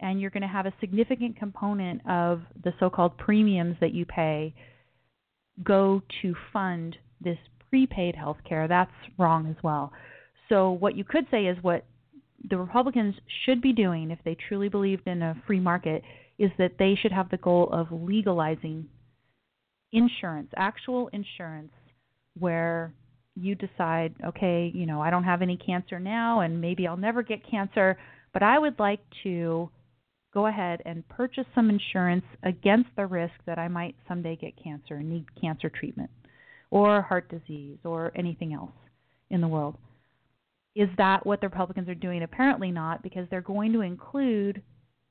and you're going to have a significant component of the so-called premiums that you pay go to fund this prepaid health care. That's wrong as well. So what you could say is what the Republicans should be doing if they truly believed in a free market is that they should have the goal of legalizing insurance, actual insurance, where you decide, okay, you know, I don't have any cancer now and maybe I'll never get cancer, but I would like to go ahead and purchase some insurance against the risk that I might someday get cancer and need cancer treatment or heart disease or anything else in the world. Is that what the Republicans are doing? Apparently not, because they're going to include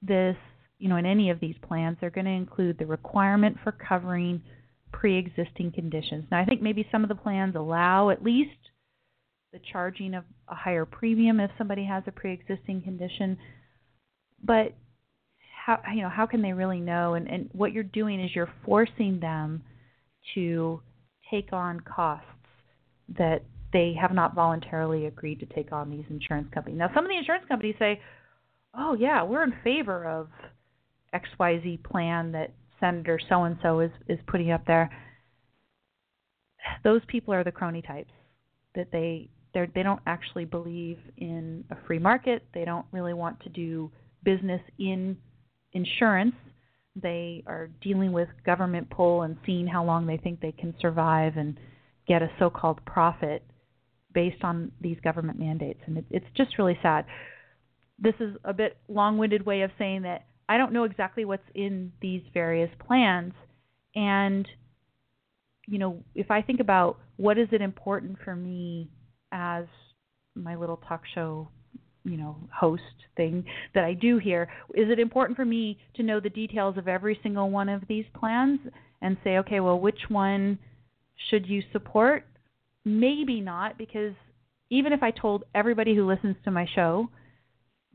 this, you know, in any of these plans, they're going to include the requirement for covering pre existing conditions. Now, I think maybe some of the plans allow at least the charging of a higher premium if somebody has a pre existing condition. But how you know how can they really know and, and what you're doing is you're forcing them to take on costs that they have not voluntarily agreed to take on these insurance companies. Now some of the insurance companies say, "Oh yeah, we're in favor of XYZ plan that Senator so and so is is putting up there." Those people are the crony types that they they they don't actually believe in a free market. They don't really want to do business in insurance. They are dealing with government pull and seeing how long they think they can survive and get a so-called profit based on these government mandates, and it, it's just really sad. This is a bit long-winded way of saying that I don't know exactly what's in these various plans, and you know, if I think about what is it important for me as my little talk show you know host thing that I do here is it important for me to know the details of every single one of these plans and say okay well which one should you support? Maybe not because even if I told everybody who listens to my show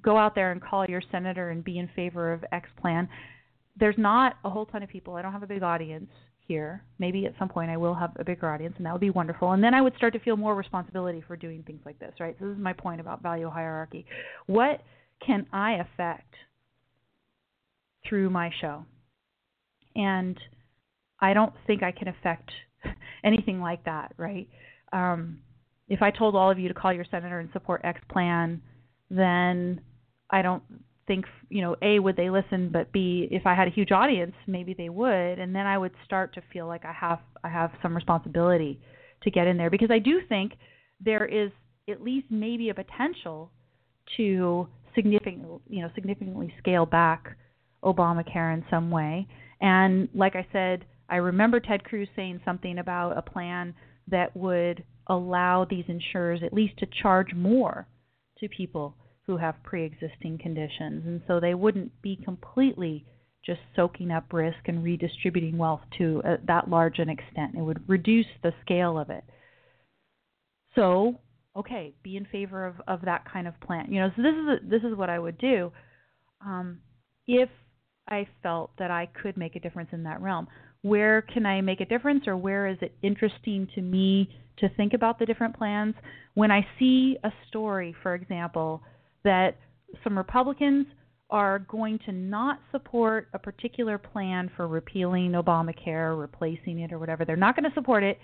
go out there and call your senator and be in favor of X plan there's not a whole ton of people I don't have a big audience here. Maybe at some point I will have a bigger audience, and that would be wonderful. And then I would start to feel more responsibility for doing things like this, right? So this is my point about value hierarchy. What can I affect through my show? And I don't think I can affect [LAUGHS] anything like that, right? Um, if I told all of you to call your senator and support X plan, then I don't think you know a would they listen but b if i had a huge audience maybe they would. And then i would start to feel like i have i have some responsibility to get in there because i do think there is at least maybe a potential to significantly you know significantly scale back obamacare in some way. And like i said i remember ted cruz saying something about a plan that would allow these insurers at least to charge more to people who have pre-existing conditions, and so they wouldn't be completely just soaking up risk and redistributing wealth to uh, that large an extent. It would reduce the scale of it. So, okay, be in favor of, of that kind of plan. You know, so this is a, this is what I would do um, if I felt that I could make a difference in that realm. Where can I make a difference, or where is it interesting to me to think about the different plans? When I see a story, for example, that some Republicans are going to not support a particular plan for repealing Obamacare, replacing it, or whatever. They're not going to support it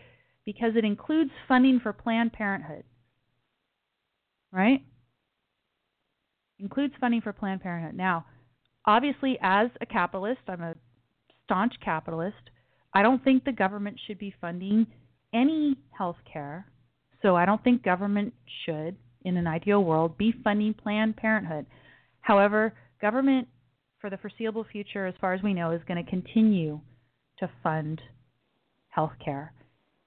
because it includes funding for Planned Parenthood. Right? Includes funding for Planned Parenthood. Now, obviously, as a capitalist, I'm a staunch capitalist. I don't think the government should be funding any health care. So I don't think government should in an ideal world, be funding Planned Parenthood. However, government for the foreseeable future, as far as we know, is going to continue to fund health care.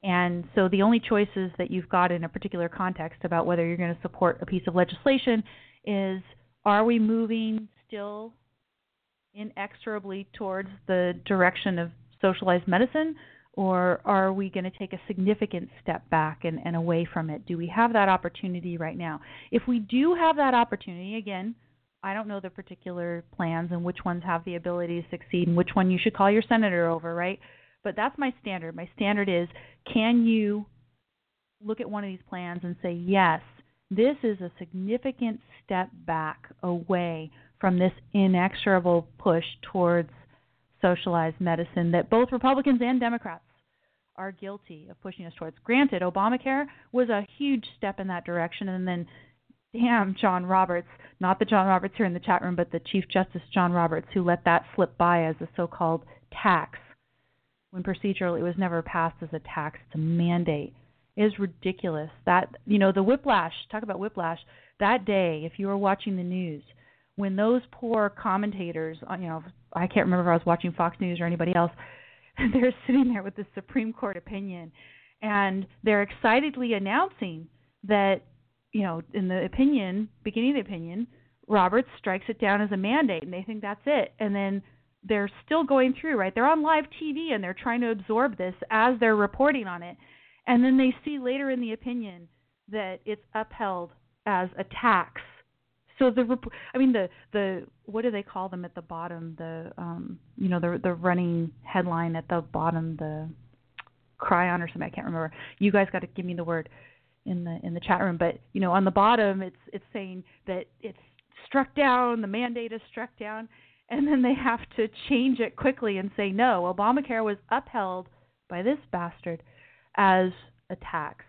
And so the only choices that you've got in a particular context about whether you're going to support a piece of legislation is are we moving still inexorably towards the direction of socialized medicine or are we going to take a significant step back and, and away from it? Do we have that opportunity right now? If we do have that opportunity, again, I don't know the particular plans and which ones have the ability to succeed and which one you should call your senator over, right? But that's my standard. My standard is can you look at one of these plans and say, yes, this is a significant step back away from this inexorable push towards socialized medicine that both Republicans and Democrats are guilty of pushing us towards. Granted, Obamacare was a huge step in that direction, and then, damn, John Roberts, not the John Roberts here in the chat room, but the Chief Justice John Roberts, who let that slip by as a so called tax when procedural it was never passed as a tax to mandate is ridiculous. That you know the whiplash. Talk about whiplash. That day, if you were watching the news, when those poor commentators, uh, you know, I can't remember if I was watching Fox News or anybody else, [LAUGHS] they're sitting there with the Supreme Court opinion, and they're excitedly announcing that you know in the opinion, beginning of the opinion, Roberts strikes it down as a mandate, and they think that's it, and then they're still going through right they're on live tv and they're trying to absorb this as they're reporting on it and then they see later in the opinion that it's upheld as a tax. So the I mean the the what do they call them at the bottom the um you know the the running headline at the bottom the chyron or something I can't remember. You guys got to give me the word in the in the chat room but you know on the bottom it's it's saying that it's struck down the mandate is struck down and then they have to change it quickly and say no Obamacare was upheld by this bastard as a tax.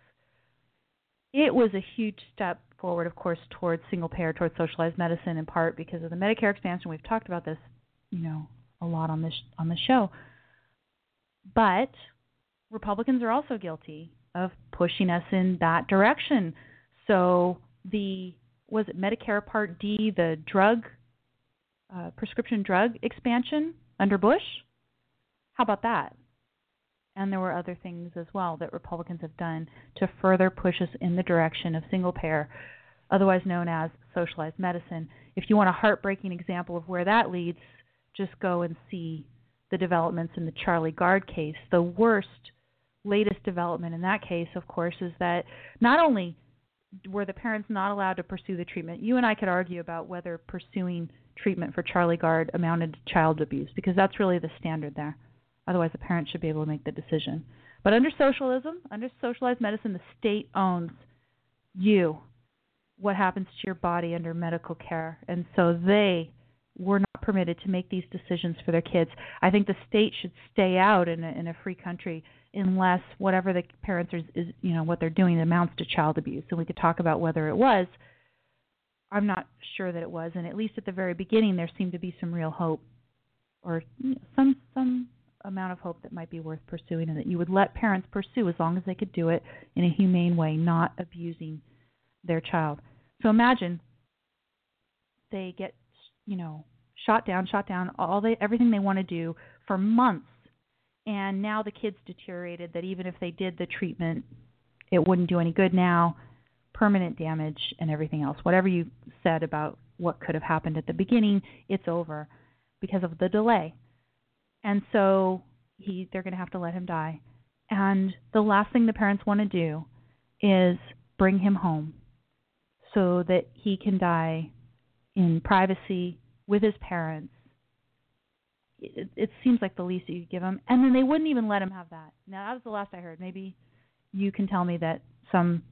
It was a huge step forward, of course, towards single payer, towards socialized medicine, in part because of the Medicare expansion. We've talked about this, you know, a lot on this on the show. But Republicans are also guilty of pushing us in that direction. So the was it Medicare Part D, the drug uh, prescription drug expansion under Bush? How about that? And there were other things as well that Republicans have done to further push us in the direction of single payer, otherwise known as socialized medicine. If you want a heartbreaking example of where that leads, just go and see the developments in the Charlie Gard case. The worst, latest development in that case, of course, is that not only were the parents not allowed to pursue the treatment, you and I could argue about whether pursuing treatment for Charlie Gard amounted to child abuse because that's really the standard there. Otherwise, the parent should be able to make the decision. But under socialism, under socialized medicine, the state owns you, what happens to your body under medical care. And so they were not permitted to make these decisions for their kids. I think the state should stay out in a, in a free country unless whatever the parents are, is, you know, what they're doing amounts to child abuse. And we could talk about whether it was. I'm not sure that it was, and at least at the very beginning, there seemed to be some real hope, or you know, some some amount of hope that might be worth pursuing and that you would let parents pursue as long as they could do it in a humane way, not abusing their child. So imagine they get, you know, shot down, shot down, all they everything they want to do for months. And now the kid's deteriorated that even if they did the treatment, it wouldn't do any good now. Permanent damage and everything else. Whatever you said about what could have happened at the beginning, it's over because of the delay and so he they're going to have to let him die. And the last thing the parents want to do is bring him home so that he can die in privacy with his parents. It, it seems like the least you could give him. And then they wouldn't even let him have that. Now that was the last I heard. Maybe you can tell me that some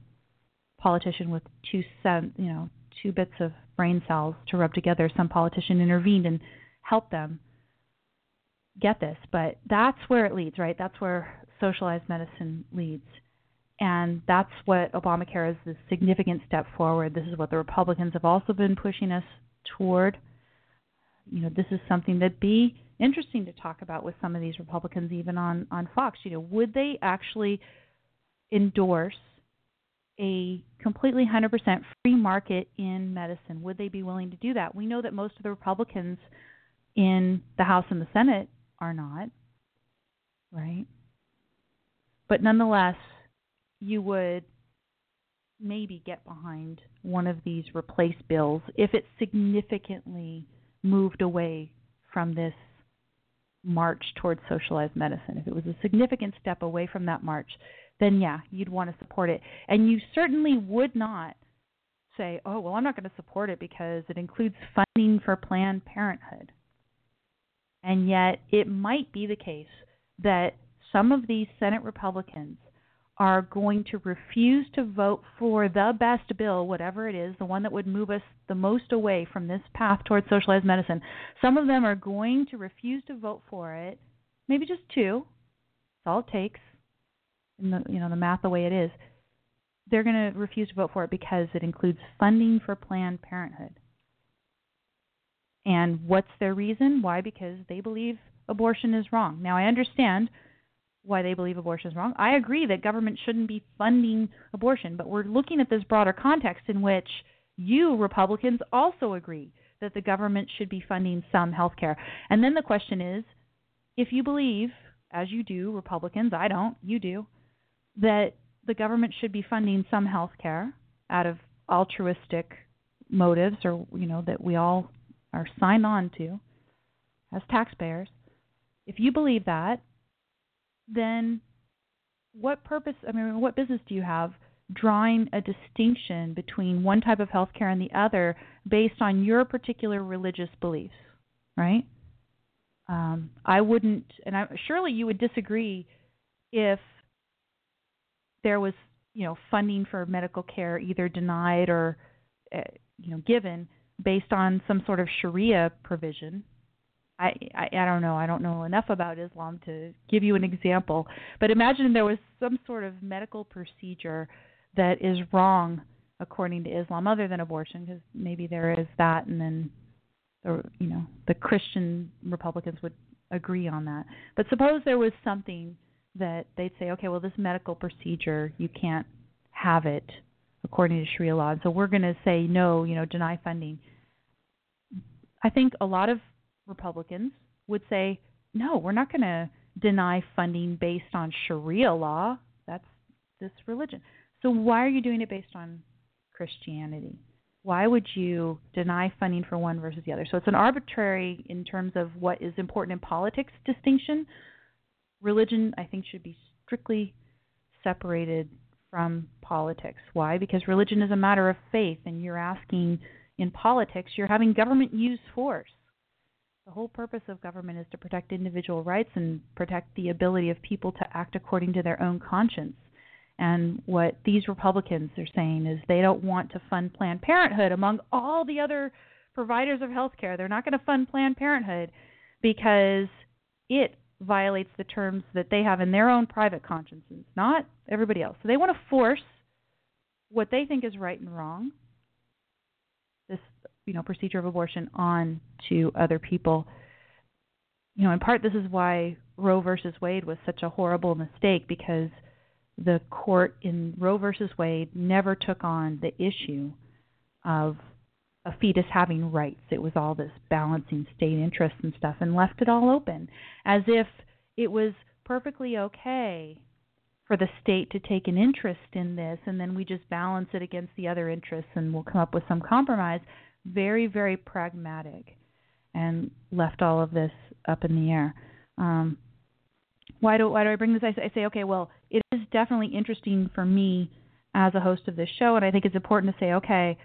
politician with two cent, you know, two bits of brain cells to rub together, some politician intervened and helped them get this, but that's where it leads, right? That's where socialized medicine leads. And that's what Obamacare is a significant step forward. This is what the Republicans have also been pushing us toward. You know, this is something that'd be interesting to talk about with some of these Republicans, even on, on Fox. You know, would they actually endorse a completely 100% free market in medicine? Would they be willing to do that? We know that most of the Republicans in the House and the Senate are not, right? But nonetheless, you would maybe get behind one of these replace bills if it significantly moved away from this march towards socialized medicine. If it was a significant step away from that march, then yeah, you'd want to support it. And you certainly would not say, oh, well, I'm not going to support it because it includes funding for Planned Parenthood. And yet, it might be the case that some of these Senate Republicans are going to refuse to vote for the best bill, whatever it is, the one that would move us the most away from this path towards socialized medicine. Some of them are going to refuse to vote for it, maybe just two. That's all it takes. In the you know the math the way it is, they're going to refuse to vote for it because it includes funding for Planned Parenthood. And what's their reason? Why? Because they believe abortion is wrong. Now, I understand why they believe abortion is wrong. I agree that government shouldn't be funding abortion, but we're looking at this broader context in which you Republicans also agree that the government should be funding some health care. And then the question is if you believe, as you do, Republicans, I don't, you do, that the government should be funding some health care out of altruistic motives or you know that we all are signed on to as taxpayers. If you believe that then what purpose i mean what business do you have drawing a distinction between one type of health care and the other based on your particular religious beliefs right? Um, i wouldn't and I, surely you would disagree if there was you know funding for medical care either denied or uh, you know given based on some sort of Sharia provision. I, I I don't know. I don't know enough about Islam to give you an example. But imagine there was some sort of medical procedure that is wrong according to Islam, other than abortion, because maybe there is that, and then the you know the Christian Republicans would agree on that. But suppose there was something that they'd say, okay, well, this medical procedure, you can't have it according to Sharia law. And so we're going to say no, you know, deny funding. I think a lot of Republicans would say, no, we're not going to deny funding based on Sharia law. That's this religion. So why are you doing it based on Christianity? Why would you deny funding for one versus the other? So it's an arbitrary, in terms of what is important in politics, distinction religion, I think, should be strictly separated from politics. Why? Because religion is a matter of faith, and you're asking in politics, you're having government use force. The whole purpose of government is to protect individual rights and protect the ability of people to act according to their own conscience. And what these Republicans are saying is they don't want to fund Planned Parenthood among all the other providers of health care. They're not going to fund Planned Parenthood because it violates the terms that they have in their own private consciences, not everybody else. So they want to force what they think is right and wrong, this you know procedure of abortion, on to other people. You know, in part, this is why Roe versus Wade was such a horrible mistake because the court in Roe versus Wade never took on the issue of a fetus having rights. It was all this balancing state interests and stuff and left it all open as if it was perfectly okay for the state to take an interest in this and then we just balance it against the other interests and we'll come up with some compromise. Very, very pragmatic and left all of this up in the air. Um, why do why do I bring this? I, I say, okay, well, it is definitely interesting for me as a host of this show, and I think it's important to say, okay,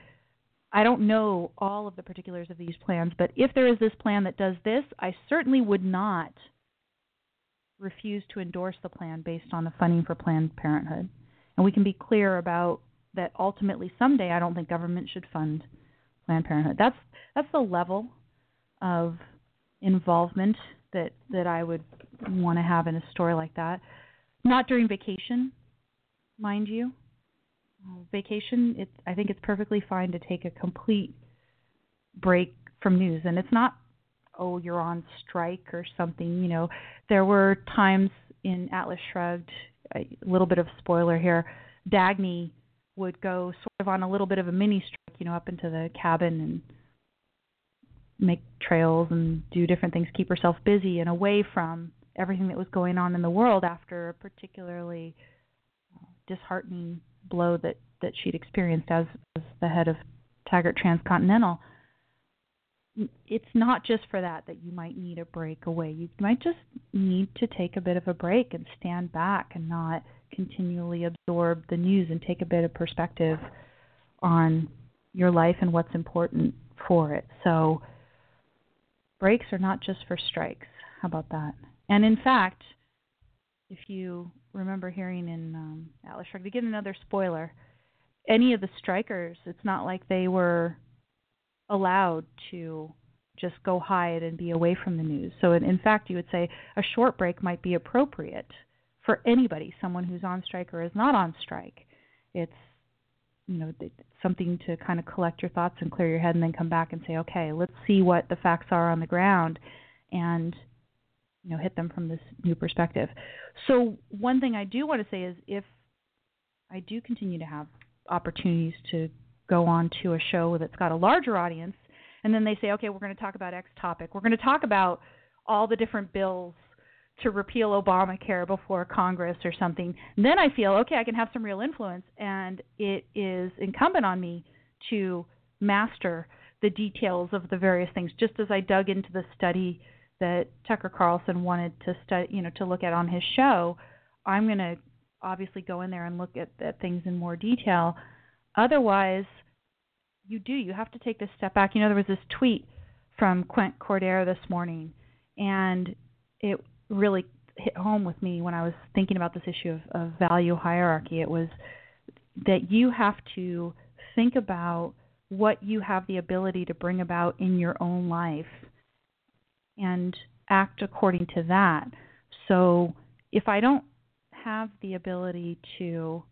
I don't know all of the particulars of these plans, but if there is this plan that does this, I certainly would not refuse to endorse the plan based on the funding for Planned Parenthood. And we can be clear about that ultimately someday I don't think government should fund Planned Parenthood. That's that's the level of involvement that that I would want to have in a story like that. Not during vacation, mind you. Uh, vacation, it's I think it's perfectly fine to take a complete break from news, and it's not oh you're on strike or something. You know, there were times in Atlas Shrugged, a little bit of spoiler here. Dagny would go sort of on a little bit of a mini strike, you know, up into the cabin and make trails and do different things, keep herself busy and away from everything that was going on in the world after a particularly uh, disheartening blow that that she'd experienced as, as the head of Taggart Transcontinental. It's not just for that that you might need a break away. You might just need to take a bit of a break and stand back and not continually absorb the news and take a bit of perspective on your life and what's important for it. So breaks are not just for strikes. How about that? And in fact, if you remember hearing in um, Atlas Shrugged, to give another spoiler, any of the strikers, it's not like they were allowed to just go hide and be away from the news. So, in, in fact, you would say a short break might be appropriate for anybody, someone who's on strike or is not on strike. It's you know something to kind of collect your thoughts and clear your head, and then come back and say, okay, let's see what the facts are on the ground, and you know hit them from this new perspective. So one thing I do want to say is if I do continue to have opportunities to go on to a show that's got a larger audience, and then they say, okay, we're going to talk about X topic. We're going to talk about all the different bills to repeal Obamacare before Congress or something. And then I feel, okay, I can have some real influence, and it is incumbent on me to master the details of the various things. Just as I dug into the study that Tucker Carlson wanted to study, you know, to look at on his show, I'm going to obviously go in there and look at, at things in more detail. Otherwise, you do. You have to take this step back. You know, there was this tweet from Quint Cordero this morning, and it really hit home with me when I was thinking about this issue of, of value hierarchy. It was that you have to think about what you have the ability to bring about in your own life and act according to that. So if I don't have the ability to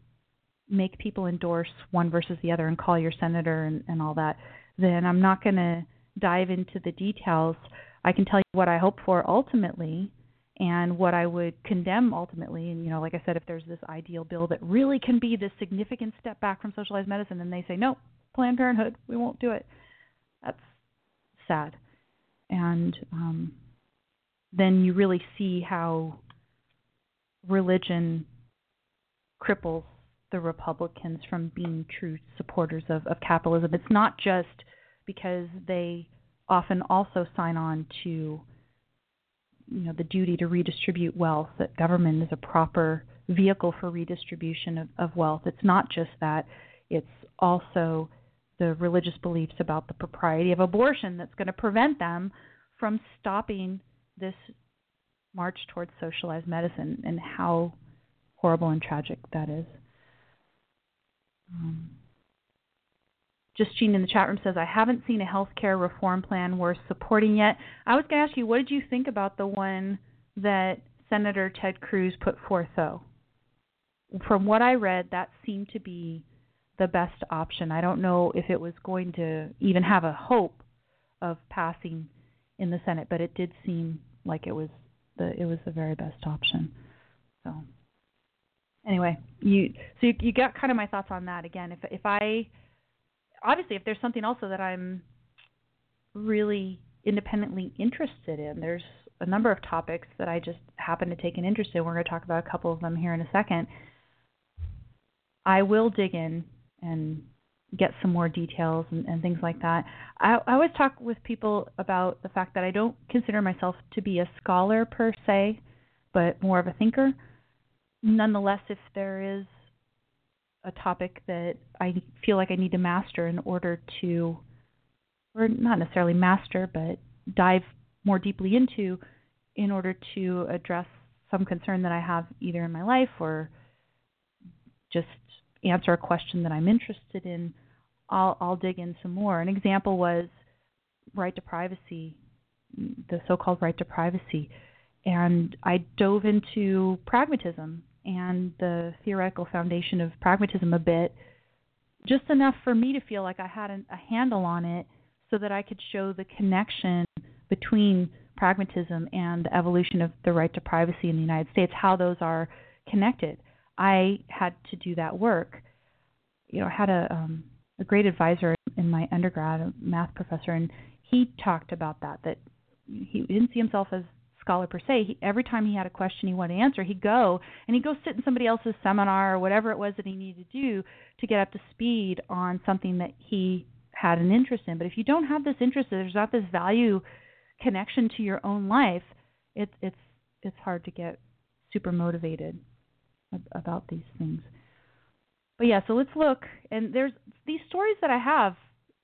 make people endorse one versus the other and call your senator and, and all that, then I'm not going to dive into the details. I can tell you what I hope for ultimately and what I would condemn ultimately. And, you know, like I said, if there's this ideal bill that really can be this significant step back from socialized medicine, and they say, no, Planned Parenthood, we won't do it. That's sad. And um, then you really see how religion cripples the Republicans from being true supporters of, of capitalism. It's not just because they often also sign on to you know the duty to redistribute wealth that government is a proper vehicle for redistribution of, of wealth it's not just that it's also the religious beliefs about the propriety of abortion that's going to prevent them from stopping this march towards socialized medicine and how horrible and tragic that is. Um, Justine in the chat room says, I haven't seen a health care reform plan worth supporting yet. I was going to ask you, what did you think about the one that Senator Ted Cruz put forth, though? From what I read, that seemed to be the best option. I don't know if it was going to even have a hope of passing in the Senate, but it did seem like it was the it was the very best option. So anyway, you so you, you got kind of my thoughts on that. Again, if if I obviously if there's something also that I'm really independently interested in, there's a number of topics that I just happen to take an interest in. We're going to talk about a couple of them here in a second. I will dig in and get some more details and, and things like that. I, I always talk with people about the fact that I don't consider myself to be a scholar per se, but more of a thinker. Nonetheless, if there is a topic that I feel like I need to master in order to, or not necessarily master, but dive more deeply into in order to address some concern that I have either in my life or just answer a question that I'm interested in, I'll, I'll dig in some more. An example was right to privacy, the so called right to privacy. And I dove into pragmatism and the theoretical foundation of pragmatism a bit, just enough for me to feel like I had a handle on it so that I could show the connection between pragmatism and the evolution of the right to privacy in the United States, how those are connected. I had to do that work. You know, I had a um, a great advisor in my undergrad, a math professor, and he talked about that. That he didn't see himself as scholar per se. He, every time he had a question he wanted to answer, he'd go and he'd go sit in somebody else's seminar or whatever it was that he needed to do to get up to speed on something that he had an interest in. But if you don't have this interest, there's not this value connection to your own life. It's it's it's hard to get super motivated about these things. But yeah, so let's look. And there's these stories that I have.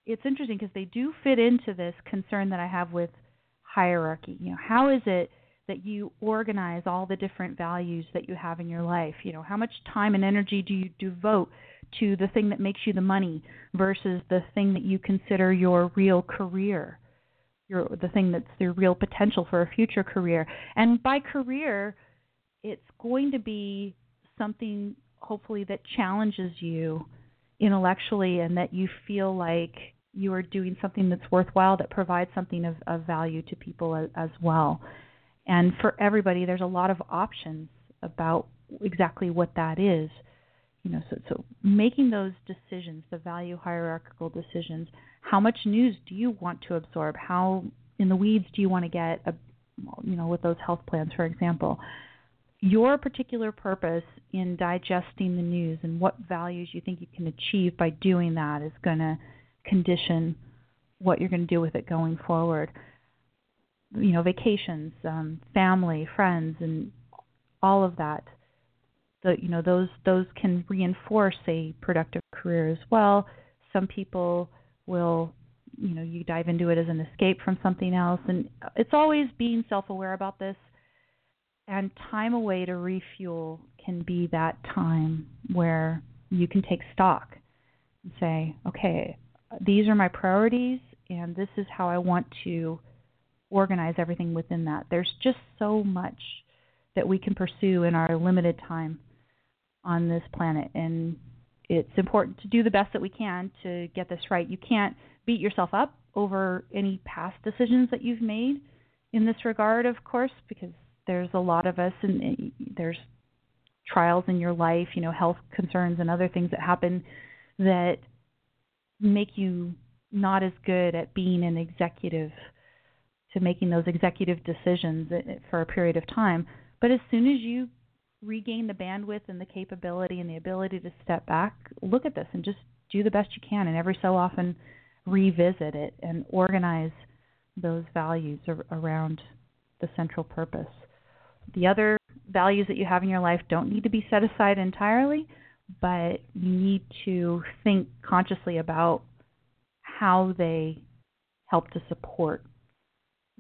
It's interesting because they do fit into this concern that I have with hierarchy. You know, how is it that you organize all the different values that you have in your life? You know, how much time and energy do you devote to the thing that makes you the money versus the thing that you consider your real career? Your the thing that's the real potential for a future career. And by career, it's going to be something hopefully that challenges you intellectually and that you feel like you are doing something that's worthwhile that provides something of, of value to people as, as well. And for everybody, there's a lot of options about exactly what that is. You know, so so making those decisions, the value hierarchical decisions. How much news do you want to absorb? How in the weeds do you want to get? A, you know, with those health plans, for example, your particular purpose in digesting the news and what values you think you can achieve by doing that is going to condition what you're going to do with it going forward. You know, vacations, um, family, friends, and all of that. The, you know those those can reinforce a productive career as well. Some people will you know you dive into it as an escape from something else and it's always being self-aware about this and time away to refuel can be that time where you can take stock and say okay these are my priorities and this is how I want to organize everything within that there's just so much that we can pursue in our limited time on this planet and it's important to do the best that we can to get this right. You can't beat yourself up over any past decisions that you've made in this regard, of course, because there's a lot of us and there's trials in your life, you know, health concerns and other things that happen that make you not as good at being an executive to making those executive decisions eh, eh, for a period of time. But as soon as you regain the bandwidth and the capability and the ability to step back, look at this and just do the best you can, and every so often revisit it and organize those values around the central purpose. The other values that you have in your life don't need to be set aside entirely, but you need to think consciously about how they help to support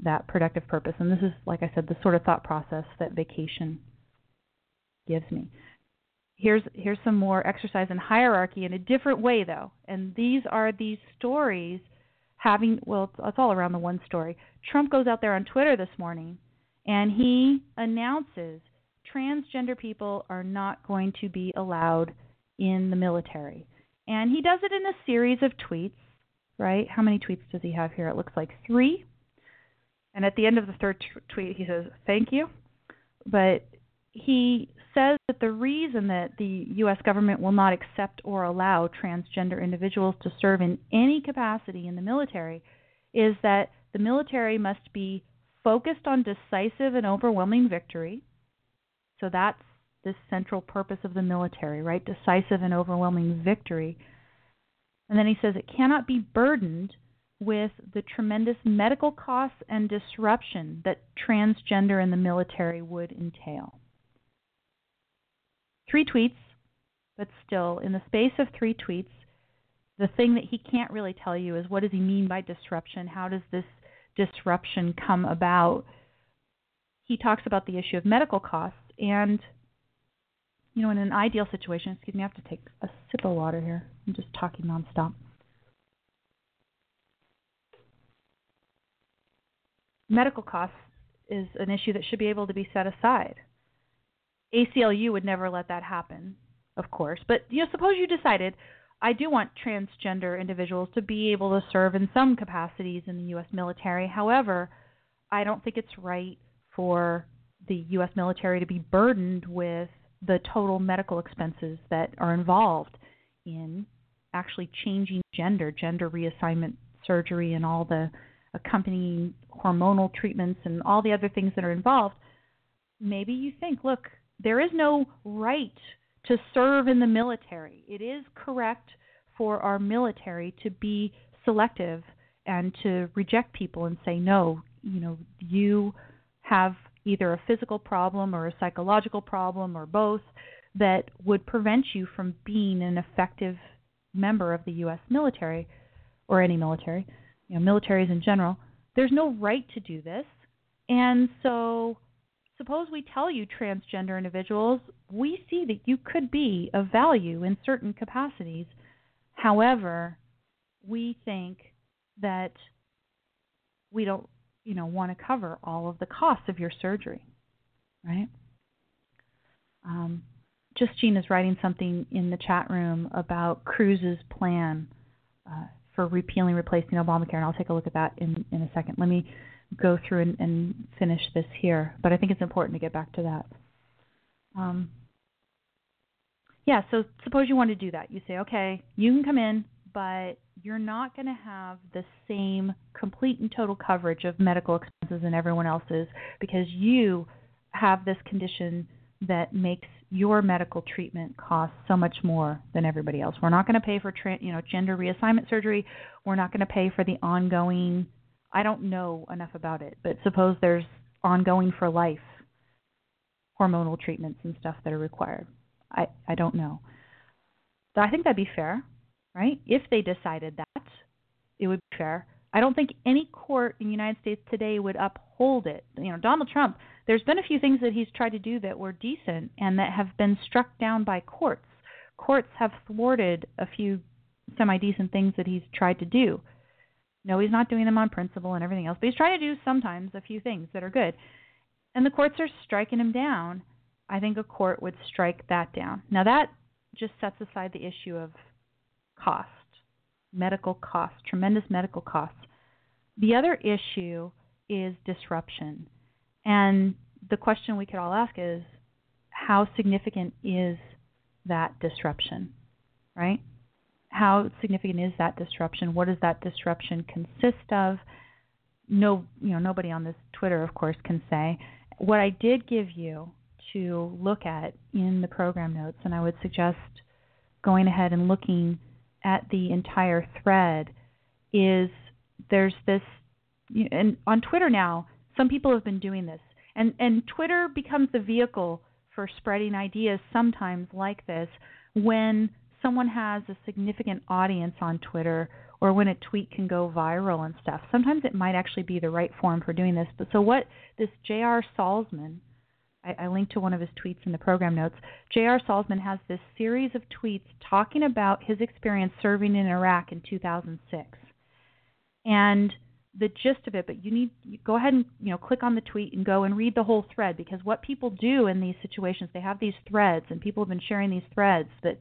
that productive purpose. And this is, like I said, the sort of thought process that vacation gives me. Here's here's some more exercise in hierarchy in a different way though. And these are these stories having well it's, it's all around the one story. Trump goes out there on Twitter this morning and he announces transgender people are not going to be allowed in the military. And he does it in a series of tweets, right? How many tweets does he have here? It looks like 3. And at the end of the third t- tweet he says, "Thank you." But he says that the reason that the U.S. government will not accept or allow transgender individuals to serve in any capacity in the military is that the military must be focused on decisive and overwhelming victory. So that's the central purpose of the military, right? Decisive and overwhelming victory. And then he says it cannot be burdened with the tremendous medical costs and disruption that transgender in the military would entail three tweets, but still, in the space of three tweets, the thing that he can't really tell you is what does he mean by disruption? How does this disruption come about? He talks about the issue of medical costs and you know, in an ideal situation, excuse me, I have to take a sip of water here. I'm just talking nonstop. Medical costs is an issue that should be able to be set aside. ACLU would never let that happen, of course. But you know, suppose you decided I do want transgender individuals to be able to serve in some capacities in the U.S. military. However, I don't think it's right for the U.S. military to be burdened with the total medical expenses that are involved in actually changing gender, gender reassignment surgery, and all the accompanying hormonal treatments and all the other things that are involved. Maybe you think, look, there is no right to serve in the military. It is correct for our military to be selective and to reject people and say, no, you know, you have either a physical problem or a psychological problem or both that would prevent you from being an effective member of the U.S. military or any military, you know, militaries in general. There's no right to do this. And so suppose we tell you transgender individuals, we see that you could be of value in certain capacities. However, we think that we don't, you know, want to cover all of the costs of your surgery, right? Um, Justine is writing something in the chat room about Cruz's plan uh, for repealing, replacing Obamacare, and I'll take a look at that in, in a second. Let me go through and, and finish this here, but I think it's important to get back to that. Um, yeah, so suppose you want to do that. You say, okay, you can come in, but you're not going to have the same complete and total coverage of medical expenses and everyone else's because you have this condition that makes your medical treatment cost so much more than everybody else. We're not going to pay for tra- you know gender reassignment surgery. We're not going to pay for the ongoing I don't know enough about it, but suppose there's ongoing for life hormonal treatments and stuff that are required. I I don't know. So I think that'd be fair, right? If they decided that, it would be fair. I don't think any court in the United States today would uphold it. You know, Donald Trump, there's been a few things that he's tried to do that were decent and that have been struck down by courts. Courts have thwarted a few semi decent things that he's tried to do. No, he's not doing them on principle and everything else, but he's trying to do sometimes a few things that are good. And the courts are striking him down. I think a court would strike that down. Now, that just sets aside the issue of cost, medical costs, tremendous medical costs. The other issue is disruption. And the question we could all ask is how significant is that disruption, right? How significant is that disruption? What does that disruption consist of? No, you know, nobody on this Twitter, of course, can say. What I did give you to look at in the program notes, and I would suggest going ahead and looking at the entire thread, is there's this, and on Twitter now, some people have been doing this, and and Twitter becomes the vehicle for spreading ideas sometimes like this when someone has a significant audience on Twitter or when a tweet can go viral and stuff. Sometimes it might actually be the right form for doing this. But so what this J.R. Salzman, I, I linked to one of his tweets in the program notes. J.R. Salzman has this series of tweets talking about his experience serving in Iraq in 2006. And the gist of it, but you need you go ahead and you know click on the tweet and go and read the whole thread because what people do in these situations, they have these threads and people have been sharing these threads that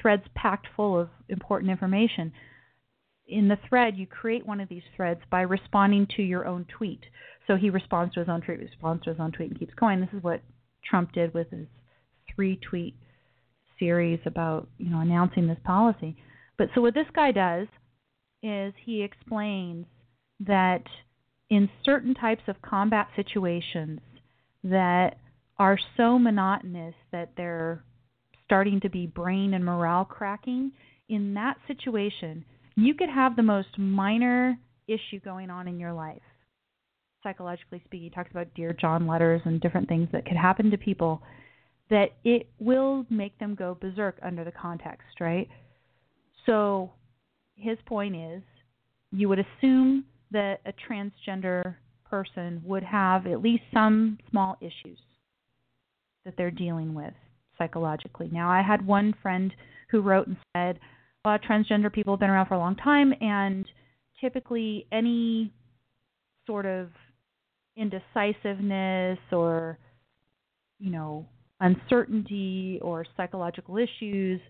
threads packed full of important information. In the thread, you create one of these threads by responding to your own tweet. So he responds to his own tweet, responds to his own tweet, and keeps going. This is what Trump did with his three tweet series about you know announcing this policy. But so what this guy does is he explains that in certain types of combat situations that are so monotonous that they're starting to be brain and morale cracking, in that situation, you could have the most minor issue going on in your life. Psychologically speaking, he talks about Dear John letters and different things that could happen to people that it will make them go berserk under the context, right? So his point is you would assume that a transgender person would have at least some small issues that they're dealing with psychologically. Now, I had one friend who wrote and said, well, transgender people have been around for a long time, and typically any sort of indecisiveness or, you know, uncertainty or psychological issues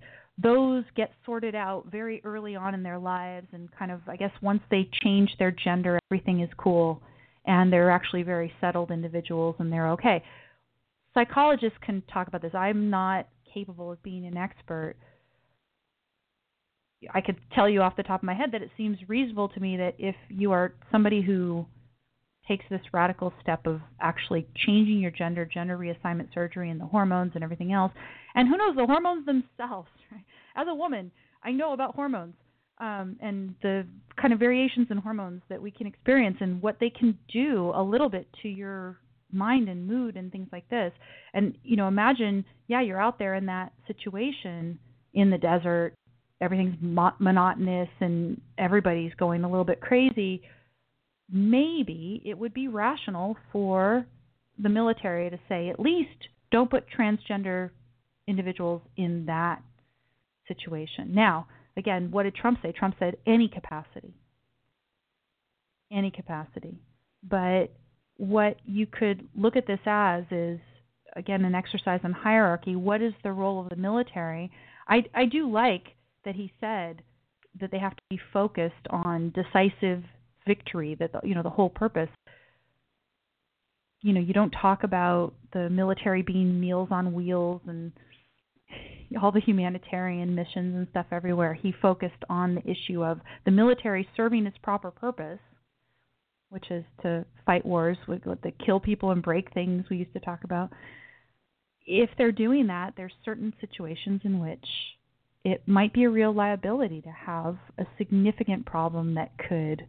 those get sorted out very early on in their lives and kind of I guess once they change their gender everything is cool and they're actually very settled individuals and they're okay. Psychologists can talk about this. I'm not capable of being an expert. I could tell you off the top of my head that it seems reasonable to me that if you are somebody who takes this radical step of actually changing your gender, gender reassignment surgery, and the hormones and everything else. And who knows, the hormones themselves. [LAUGHS] Right? As a woman, I know about hormones um, and the kind of variations in hormones that we can experience and what they can do a little bit to your mind and mood and things like this. And, you know, imagine, yeah, you're out there in that situation in the desert. Everything's mo- monotonous and everybody's going a little bit crazy maybe it would be rational for the military to say at least don't put transgender individuals in that situation. Now, again, what did Trump say? Trump said any capacity. Any capacity. But what you could look at this as is again an exercise in hierarchy. What is the role of the military? I I do like that he said that they have to be focused on decisive victory that the, you know the whole purpose you know, you don't talk about the military being meals on wheels and all the humanitarian missions and stuff everywhere. He focused on the issue of the military serving its proper purpose, which is to fight wars, with, the kill people and break things we used to talk about. If they're doing that, there's certain situations in which it might be a real liability to have a significant problem that could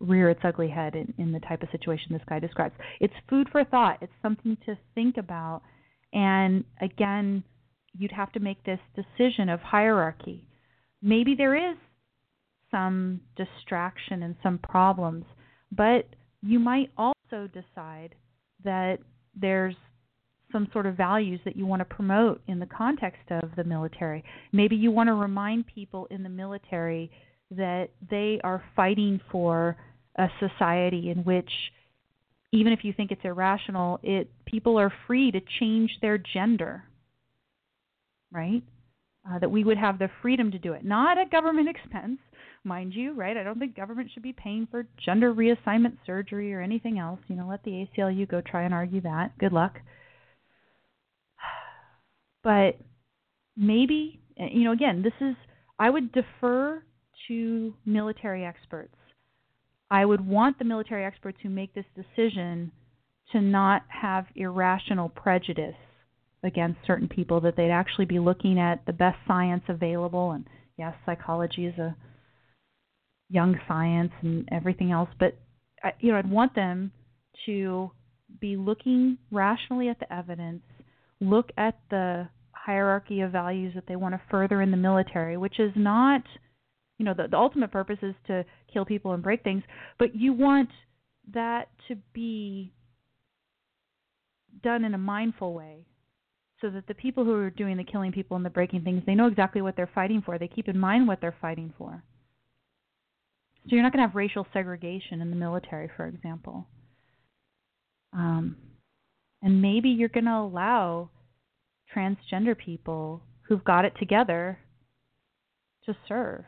rear its ugly head in, in the type of situation this guy describes. It's food for thought. It's something to think about. And again, you'd have to make this decision of hierarchy. Maybe there is some distraction and some problems, but you might also decide that there's some sort of values that you want to promote in the context of the military. Maybe you want to remind people in the military that they are fighting for a society in which even if you think it's irrational, it people are free to change their gender. Right? Uh, that we would have the freedom to do it, not at government [LAUGHS] expense, mind you, right? I don't think government should be paying for gender reassignment surgery or anything else. You know, let the ACLU go try and argue that. Good luck. [SIGHS] But maybe, eh, you know, again, this is, I would defer to military experts. I would want the military experts who make this decision to not have irrational prejudice against certain people, that they'd actually be looking at the best science available. And yes, psychology is a young science and everything else, but I, you know, I'd want them to be looking rationally at the evidence, look at the hierarchy of values that they want to further in the military, which is not, you know, the, the ultimate purpose is to kill people and break things, but you want that to be done in a mindful way so that the people who are doing the killing people and the breaking things they know exactly what they're fighting for. They keep in mind what they're fighting for so you're not going to have racial segregation in the military for example um, and maybe you're going to allow transgender people who've got it together to serve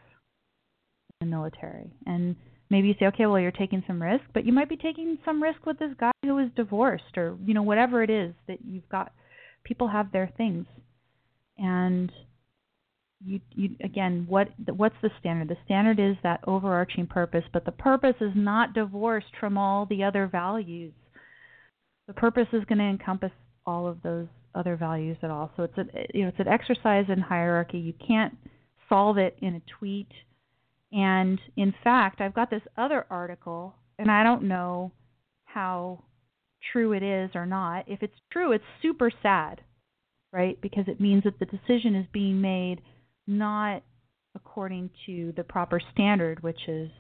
in the military. And maybe you say, okay, well, you're taking some risk, but you might be taking some risk with this guy who is divorced or, you know, whatever it is that you've got. People have their things. And you, you again, what what's the standard? The standard is that overarching purpose, but the purpose is not divorced from all the other values. The purpose is going to encompass all of those other values at all. So it's a you know it's an exercise in hierarchy. You can't solve it in a tweet. And in fact, I've got this other article, and I don't know how true it is or not. If it's true, it's super sad, right? Because it means that the decision is being made not according to the proper standard, which is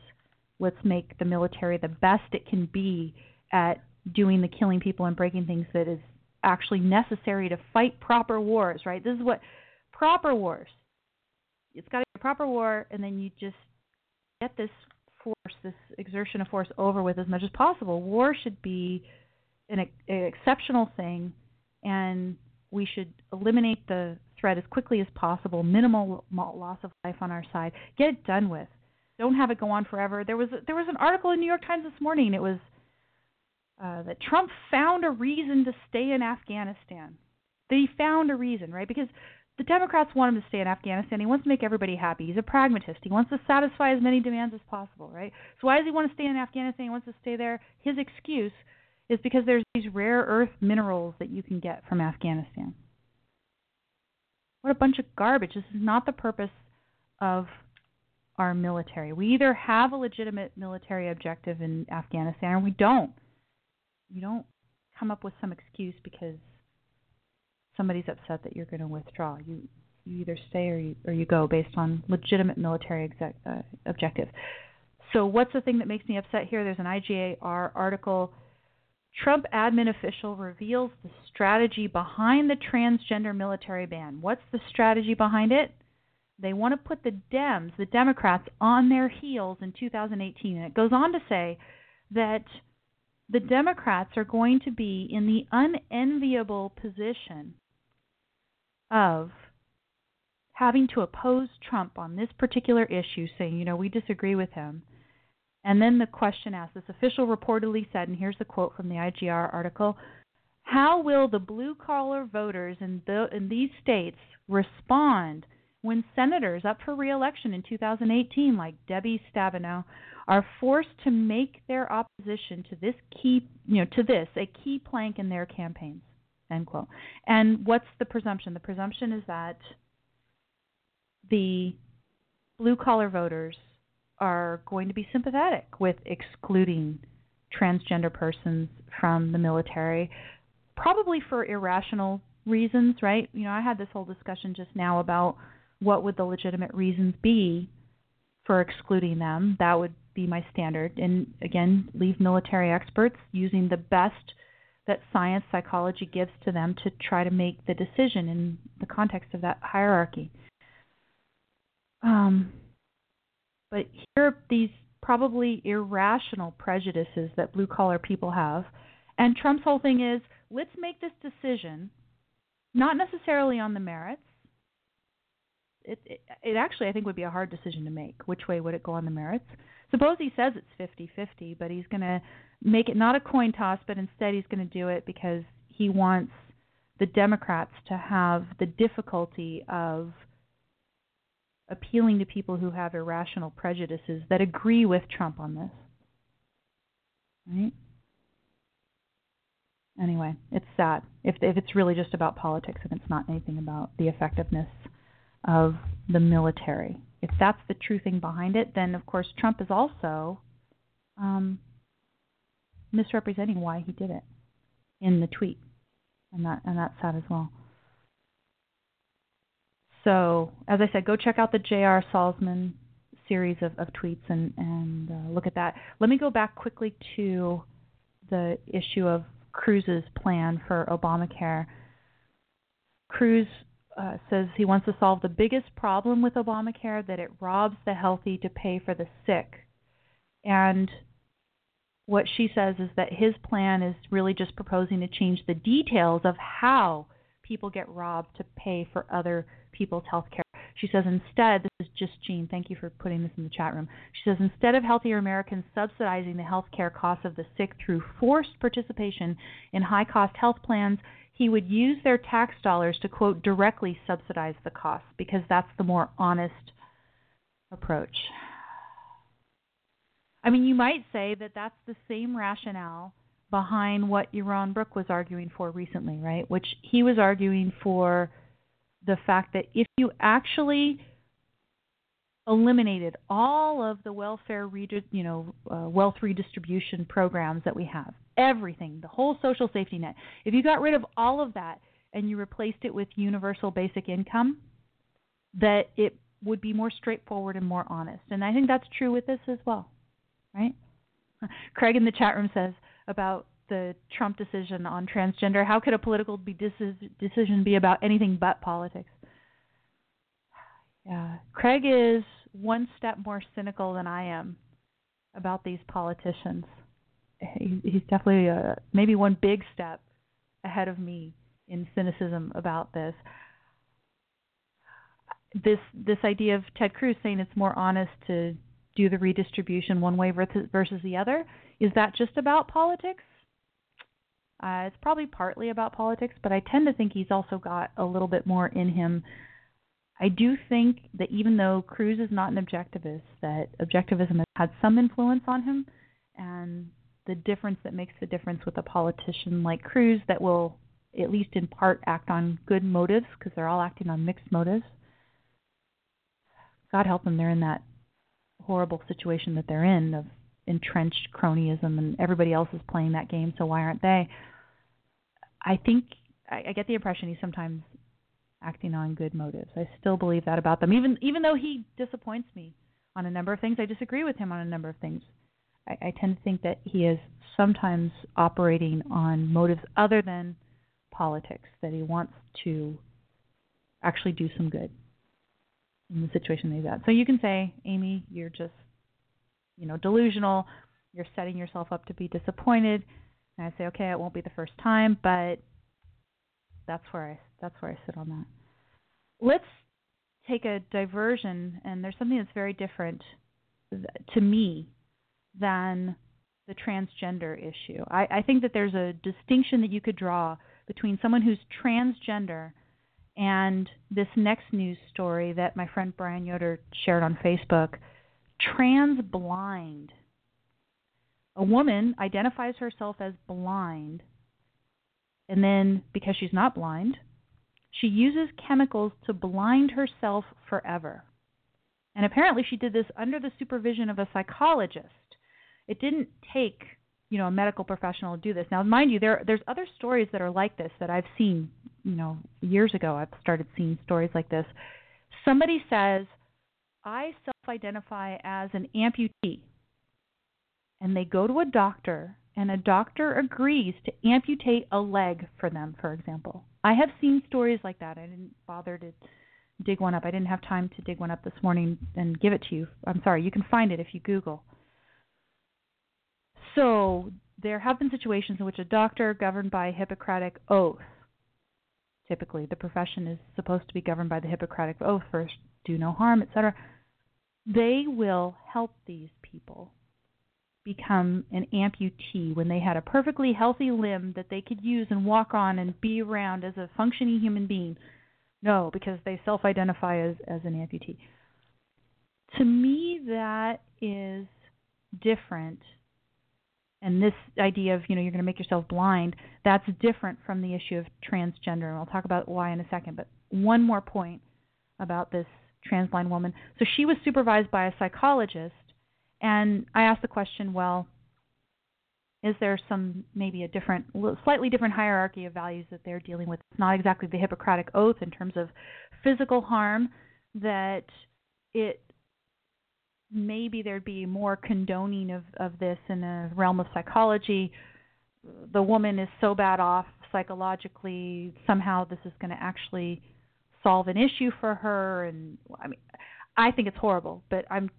let's make the military the best it can be at doing the killing people and breaking things that is actually necessary to fight proper wars, right? This is what proper wars. It's got to be a proper war, and then you just get this force, this exertion of force over with as much as possible. War should be an, an exceptional thing, and we should eliminate the threat as quickly as possible, minimal loss of life on our side. Get it done with. Don't have it go on forever. There was there was an article in New York Times this morning. It was uh, that Trump found a reason to stay in Afghanistan. That he found a reason, right? Because the Democrats want him to stay in Afghanistan. He wants to make everybody happy. He's a pragmatist. He wants to satisfy as many demands as possible, right? So why does he want to stay in Afghanistan? He wants to stay there. His excuse is because there's these rare earth minerals that you can get from Afghanistan. What a bunch of garbage. This is not the purpose of our military. We either have a legitimate military objective in Afghanistan or we don't you don't come up with some excuse because somebody's upset that you're going to withdraw. You you either stay or you or you go based on legitimate military exec, uh, objective. So what's the thing that makes me upset here? There's an IJR article. Trump admin official reveals the strategy behind the transgender military ban. What's the strategy behind it? They want to put the Dems, the Democrats, on their heels in 2018. And it goes on to say that the Democrats are going to be in the unenviable position of having to oppose Trump on this particular issue, saying, you know, we disagree with him. And then the question asked this official reportedly said, and here's the quote from the IJR article How will the blue collar voters in, the, in these states respond when senators up for re election in 2018, like Debbie Stabenow, are forced to make their opposition to this key, you know, to this a key plank in their campaigns? End quote. And what's the presumption? The presumption is that the blue collar voters are going to be sympathetic with excluding transgender persons from the military, probably for irrational reasons, right? You know, I had this whole discussion just now about what would the legitimate reasons be for excluding them. That would be my standard. And again, leave military experts using the best that science psychology gives to them to try to make the decision in the context of that hierarchy. Um, but here are these probably irrational prejudices that blue collar people have. And Trump's whole thing is let's make this decision, not necessarily on the merits. It, it, it actually, I think, would be a hard decision to make. Which way would it go on the merits? Suppose he says it's 50 50, but he's going to make it not a coin toss, but instead he's going to do it because he wants the Democrats to have the difficulty of appealing to people who have irrational prejudices that agree with Trump on this. Right? Anyway, it's sad if if it's really just about politics and it's not anything about the effectiveness of the military. If that's the true thing behind it, then of course Trump is also um, misrepresenting why he did it in the tweet, and that and that's sad as well. So, as I said, go check out the J.R. Salzman series of, of tweets and, and uh, look at that. Let me go back quickly to the issue of Cruz's plan for Obamacare. Cruz uh, says he wants to solve the biggest problem with Obamacare that it robs the healthy to pay for the sick. And what she says is that his plan is really just proposing to change the details of how people get robbed to pay for other people's health care. She says instead, this is just Jean, thank you for putting this in the chat room. She says instead of healthier Americans subsidizing the health care costs of the sick through forced participation in high cost health plans, he would use their tax dollars to, quote, directly subsidize the costs because that's the more honest approach. I mean, you might say that that's the same rationale behind what Yaron Brook was arguing for recently, right? Which he was arguing for the fact that if you actually eliminated all of the welfare, you know, uh, wealth redistribution programs that we have, everything, the whole social safety net, if you got rid of all of that and you replaced it with universal basic income, that it would be more straightforward and more honest. And I think that's true with this as well, right? [LAUGHS] Craig in the chat room says about the Trump decision on transgender. How could a political be decision be about anything but politics? Yeah, Craig is one step more cynical than I am about these politicians. He, he's definitely a, maybe one big step ahead of me in cynicism about this. This this idea of Ted Cruz saying it's more honest to do the redistribution one way versus the other is that just about politics? Uh, it's probably partly about politics, but I tend to think he's also got a little bit more in him. I do think that even though Cruz is not an objectivist, that objectivism has had some influence on him, and the difference that makes the difference with a politician like Cruz that will, at least in part, act on good motives because they're all acting on mixed motives. God help them, they're in that horrible situation that they're in of entrenched cronyism, and everybody else is playing that game, so why aren't they? I think I, I get the impression he's sometimes acting on good motives. I still believe that about them, even even though he disappoints me on a number of things. I disagree with him on a number of things. I, I tend to think that he is sometimes operating on motives other than politics. That he wants to actually do some good in the situation that he's at. So you can say, Amy, you're just, you know, delusional. You're setting yourself up to be disappointed. And I say, okay, it won't be the first time, but that's where I that's where I sit on that. Let's take a diversion, and there's something that's very different to me than the transgender issue. I, I think that there's a distinction that you could draw between someone who's transgender and this next news story that my friend Brian Yoder shared on Facebook trans blind. A woman identifies herself as blind, and then because she's not blind, she uses chemicals to blind herself forever. And apparently, she did this under the supervision of a psychologist. It didn't take you know a medical professional to do this. Now, mind you, there there's other stories that are like this that I've seen. You know, years ago, I've started seeing stories like this. Somebody says, "I self-identify as an amputee," and they go to a doctor, and a doctor agrees to amputate a leg for them, for example. I have seen stories like that. I didn't bother to dig one up. I didn't have time to dig one up this morning and give it to you. I'm sorry. You can find it if you Google. So there have been situations in which a doctor governed by Hippocratic oath, typically the profession is supposed to be governed by the Hippocratic oath first, do no harm, etc. They will help these people become an amputee when they had a perfectly healthy limb that they could use and walk on and be around as a functioning human being. No, because they self identify as, as an amputee. To me, that is different and this idea of you know you're going to make yourself blind that's different from the issue of transgender. And i'll talk about why in a second but one more point about this trans blind woman. So she was supervised by a psychologist and i asked the question well is there some maybe a different slightly different hierarchy of values that they're dealing with? It's not exactly the hippocratic oath in terms of physical harm that it maybe there'd be more condoning of, of this in the realm of psychology. The woman is so bad off psychologically, somehow this is going to actually solve an issue for her. And I mean, I think it's horrible, but I'm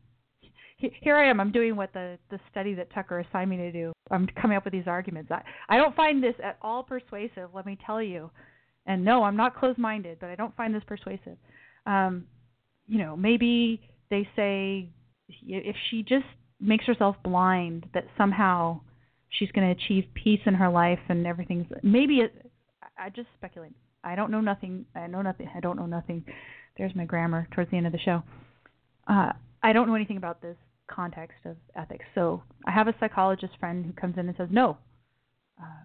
here I am. I'm doing what the the study that Tucker assigned me to do. I'm coming up with these arguments. I I don't find this at all persuasive. Let me tell you. And no, I'm not closed-minded, but I don't find this persuasive. Um, you know, maybe they say if she just makes herself blind, that somehow she's going to achieve peace in her life and everything's maybe it, I just speculate. I don't know nothing. I know nothing. I don't know nothing. There's my grammar towards the end of the show. Uh, I don't know anything about this context of ethics. So I have a psychologist friend who comes in and says, no, uh,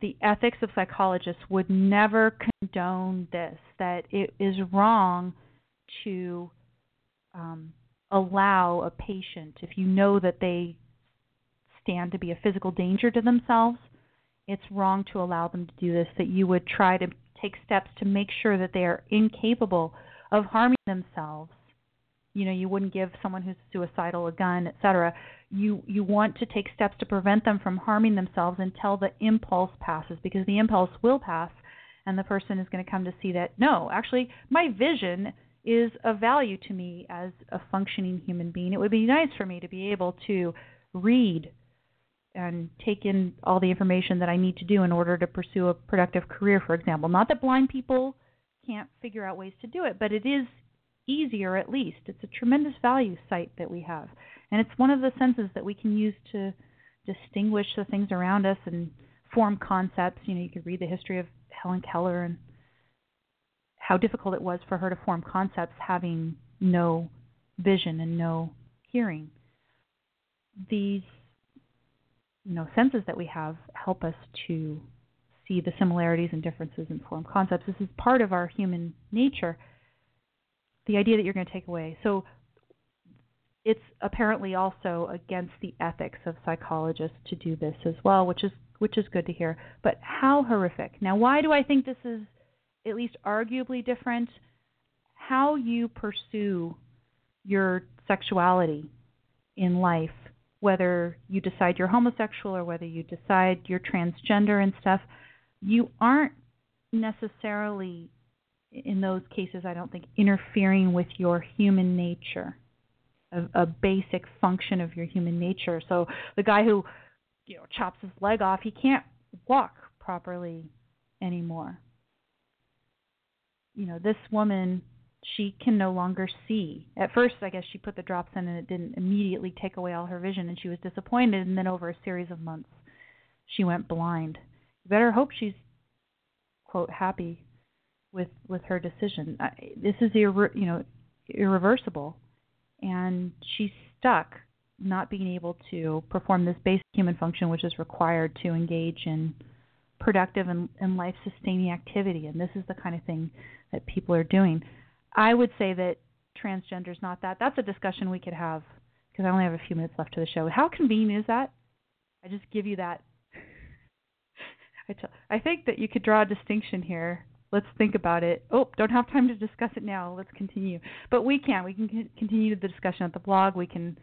the ethics of psychologists would never condone this, that it is wrong to um, allow a patient, if you know that they stand to be a physical danger to themselves, it's wrong to allow them to do this, that you would try to take steps to make sure that they are incapable of harming themselves. You know, you wouldn't give someone who's suicidal a gun, etc. You you want to take steps to prevent them from harming themselves until the impulse passes because the impulse will pass and the person is going to come to see that no, actually my vision is of value to me as a functioning human being. It would be nice for me to be able to read and take in all the information that I need to do in order to pursue a productive career, for example. Not that blind people can't figure out ways to do it, but it is easier at least. It's a tremendous value sight that we have. And it's one of the senses that we can use to distinguish the things around us and form concepts. You know, you could read the history of Helen Keller and how difficult it was for her to form concepts having no vision and no hearing. These you know senses that we have help us to see the similarities and differences in form concepts. This is part of our human nature. The idea that you're going to take away. So it's apparently also against the ethics of psychologists to do this as well, which is which is good to hear. But how horrific. Now why do I think this is at least arguably different, how you pursue your sexuality in life, whether you decide you're homosexual or whether you decide you're transgender and stuff, you aren't necessarily in those cases I don't think interfering with your human nature. A, a basic function of your human nature. So the guy who you know chops his leg off, he can't walk properly anymore you know, this woman, she can no longer see. At first, I guess she put the drops in and it didn't immediately take away all her vision, and she was disappointed. And then over a series of months, she went blind. You better hope she's quote happy with with her decision. This is irre- you know irreversible, and she's stuck not being able to perform this basic human function which is required to engage in productive and, and life sustaining activity. And this is the kind of thing that people are doing. I would say that transgender is not that. That's a discussion we could have because I only have a few minutes left to the show. How convenient is that? I just give you that. [LAUGHS] I, t- I think that you could draw a distinction here. Let's think about it. Oh, don't have time to discuss it now. Let's continue. But we can. We can c- continue the discussion at the blog. We can.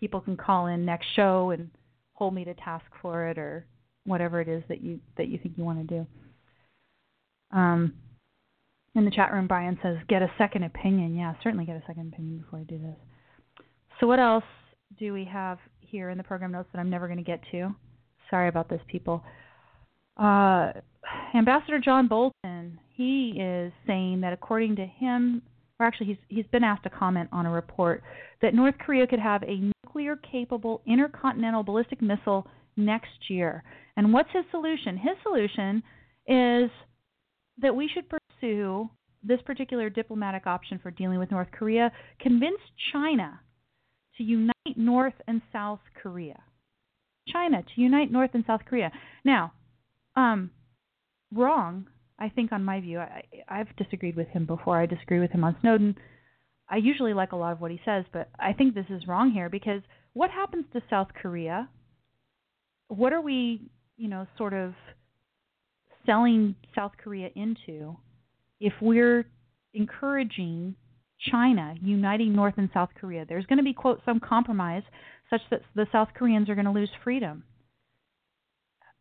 People can call in next show and hold me to task for it, or whatever it is that you that you think you want to do. Um, in the chat room, Brian says, "Get a second opinion." Yeah, certainly get a second opinion before you do this. So, what else do we have here in the program notes that I'm never going to get to? Sorry about this, people. Uh, Ambassador John Bolton, he is saying that according to him, or actually he's he's been asked to comment on a report that North Korea could have a nuclear capable intercontinental ballistic missile next year. And what's his solution? His solution is that we should pursue this particular diplomatic option for dealing with North Korea, convinced China to unite North and South Korea. China to unite North and South Korea. Now, um, wrong, I think, on my view. I, I've disagreed with him before. I disagree with him on Snowden. I usually like a lot of what he says, but I think this is wrong here because what happens to South Korea? What are we, you know, sort of selling South Korea into if we're encouraging China uniting North and South Korea. There's going to be, quote, some compromise such that the South Koreans are going to lose freedom.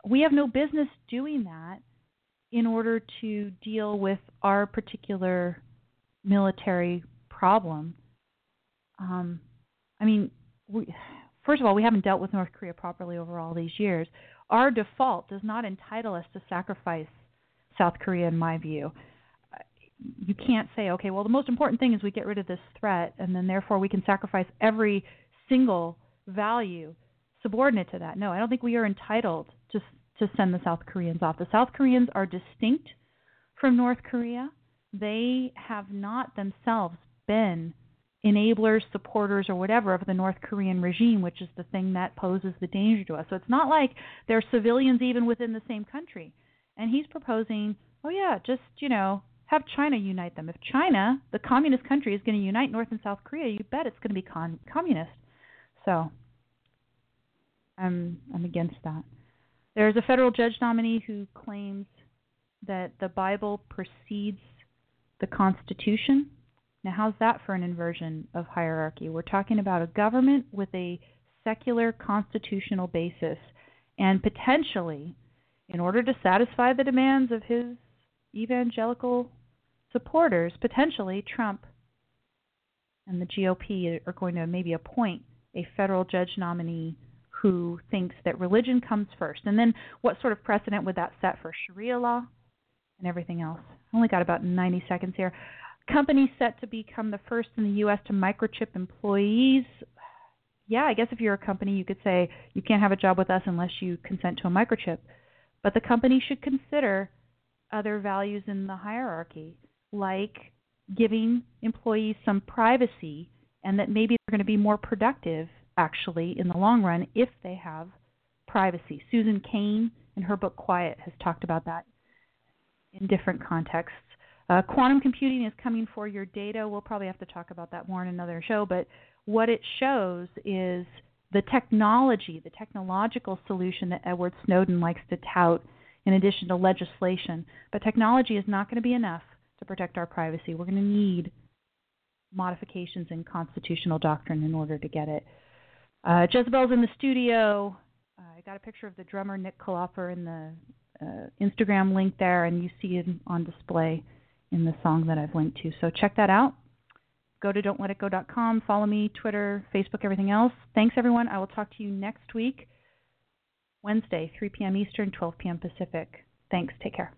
We have no business doing that in order to deal with our particular military problem. Um, I mean, we, first of all, we haven't dealt with North Korea properly over all these years our default does not entitle us to sacrifice South Korea, in my view. You can't say, okay, well, the most important thing is we get rid of this threat, and then therefore we can sacrifice every single value subordinate to that. No, I don't think we are entitled to to send the South Koreans off. The South Koreans are distinct from North Korea. They have not themselves been enablers, supporters, or whatever of the North Korean regime, which is the thing that poses the danger to us. So it's not like they're civilians even within the same country. And he's proposing, oh yeah, just you know, have China unite them. If China, the communist country, is going to unite North and South Korea, you bet it's going to be con- communist. So I'm I'm against that. There's a federal judge nominee who claims that the Bible precedes the Constitution now, how's that for an inversion of hierarchy? We're talking about a government with a secular constitutional basis, and potentially, in order to satisfy the demands of his evangelical supporters, potentially Trump and the GOP are going to maybe appoint a federal judge nominee who thinks that religion comes first. And then what sort of precedent would that set for Sharia law and everything else? I only got about 90 seconds here. Companies set to become the first in the U.S. to microchip employees. Yeah, I guess if you're a company, you could say you can't have a job with us unless you consent to a microchip. But the company should consider other values in the hierarchy, like giving employees some privacy and that maybe they're going to be more productive actually in the long run if they have privacy. Susan Cain in her book Quiet has talked about that in different contexts. Uh, quantum computing is coming for your data. We'll probably have to talk about that more in another show, but what it shows is the technology, the technological solution that Edward Snowden likes to tout in addition to legislation. But technology is not going to be enough to protect our privacy. We're going to need modifications in constitutional doctrine in order to get it. Uh, Jezebel's in the studio. Uh, I got a picture of the drummer Nick Kaloffer in the uh, Instagram link there, and you see it on display in the song that I've linked to. So check that out. Go to don'tletitgo.com, follow me, Twitter, Facebook, everything else. Thanks, everyone. I will talk to you next week, Wednesday, 3 p.m. Eastern, 12 p.m. Pacific. Thanks. Take care.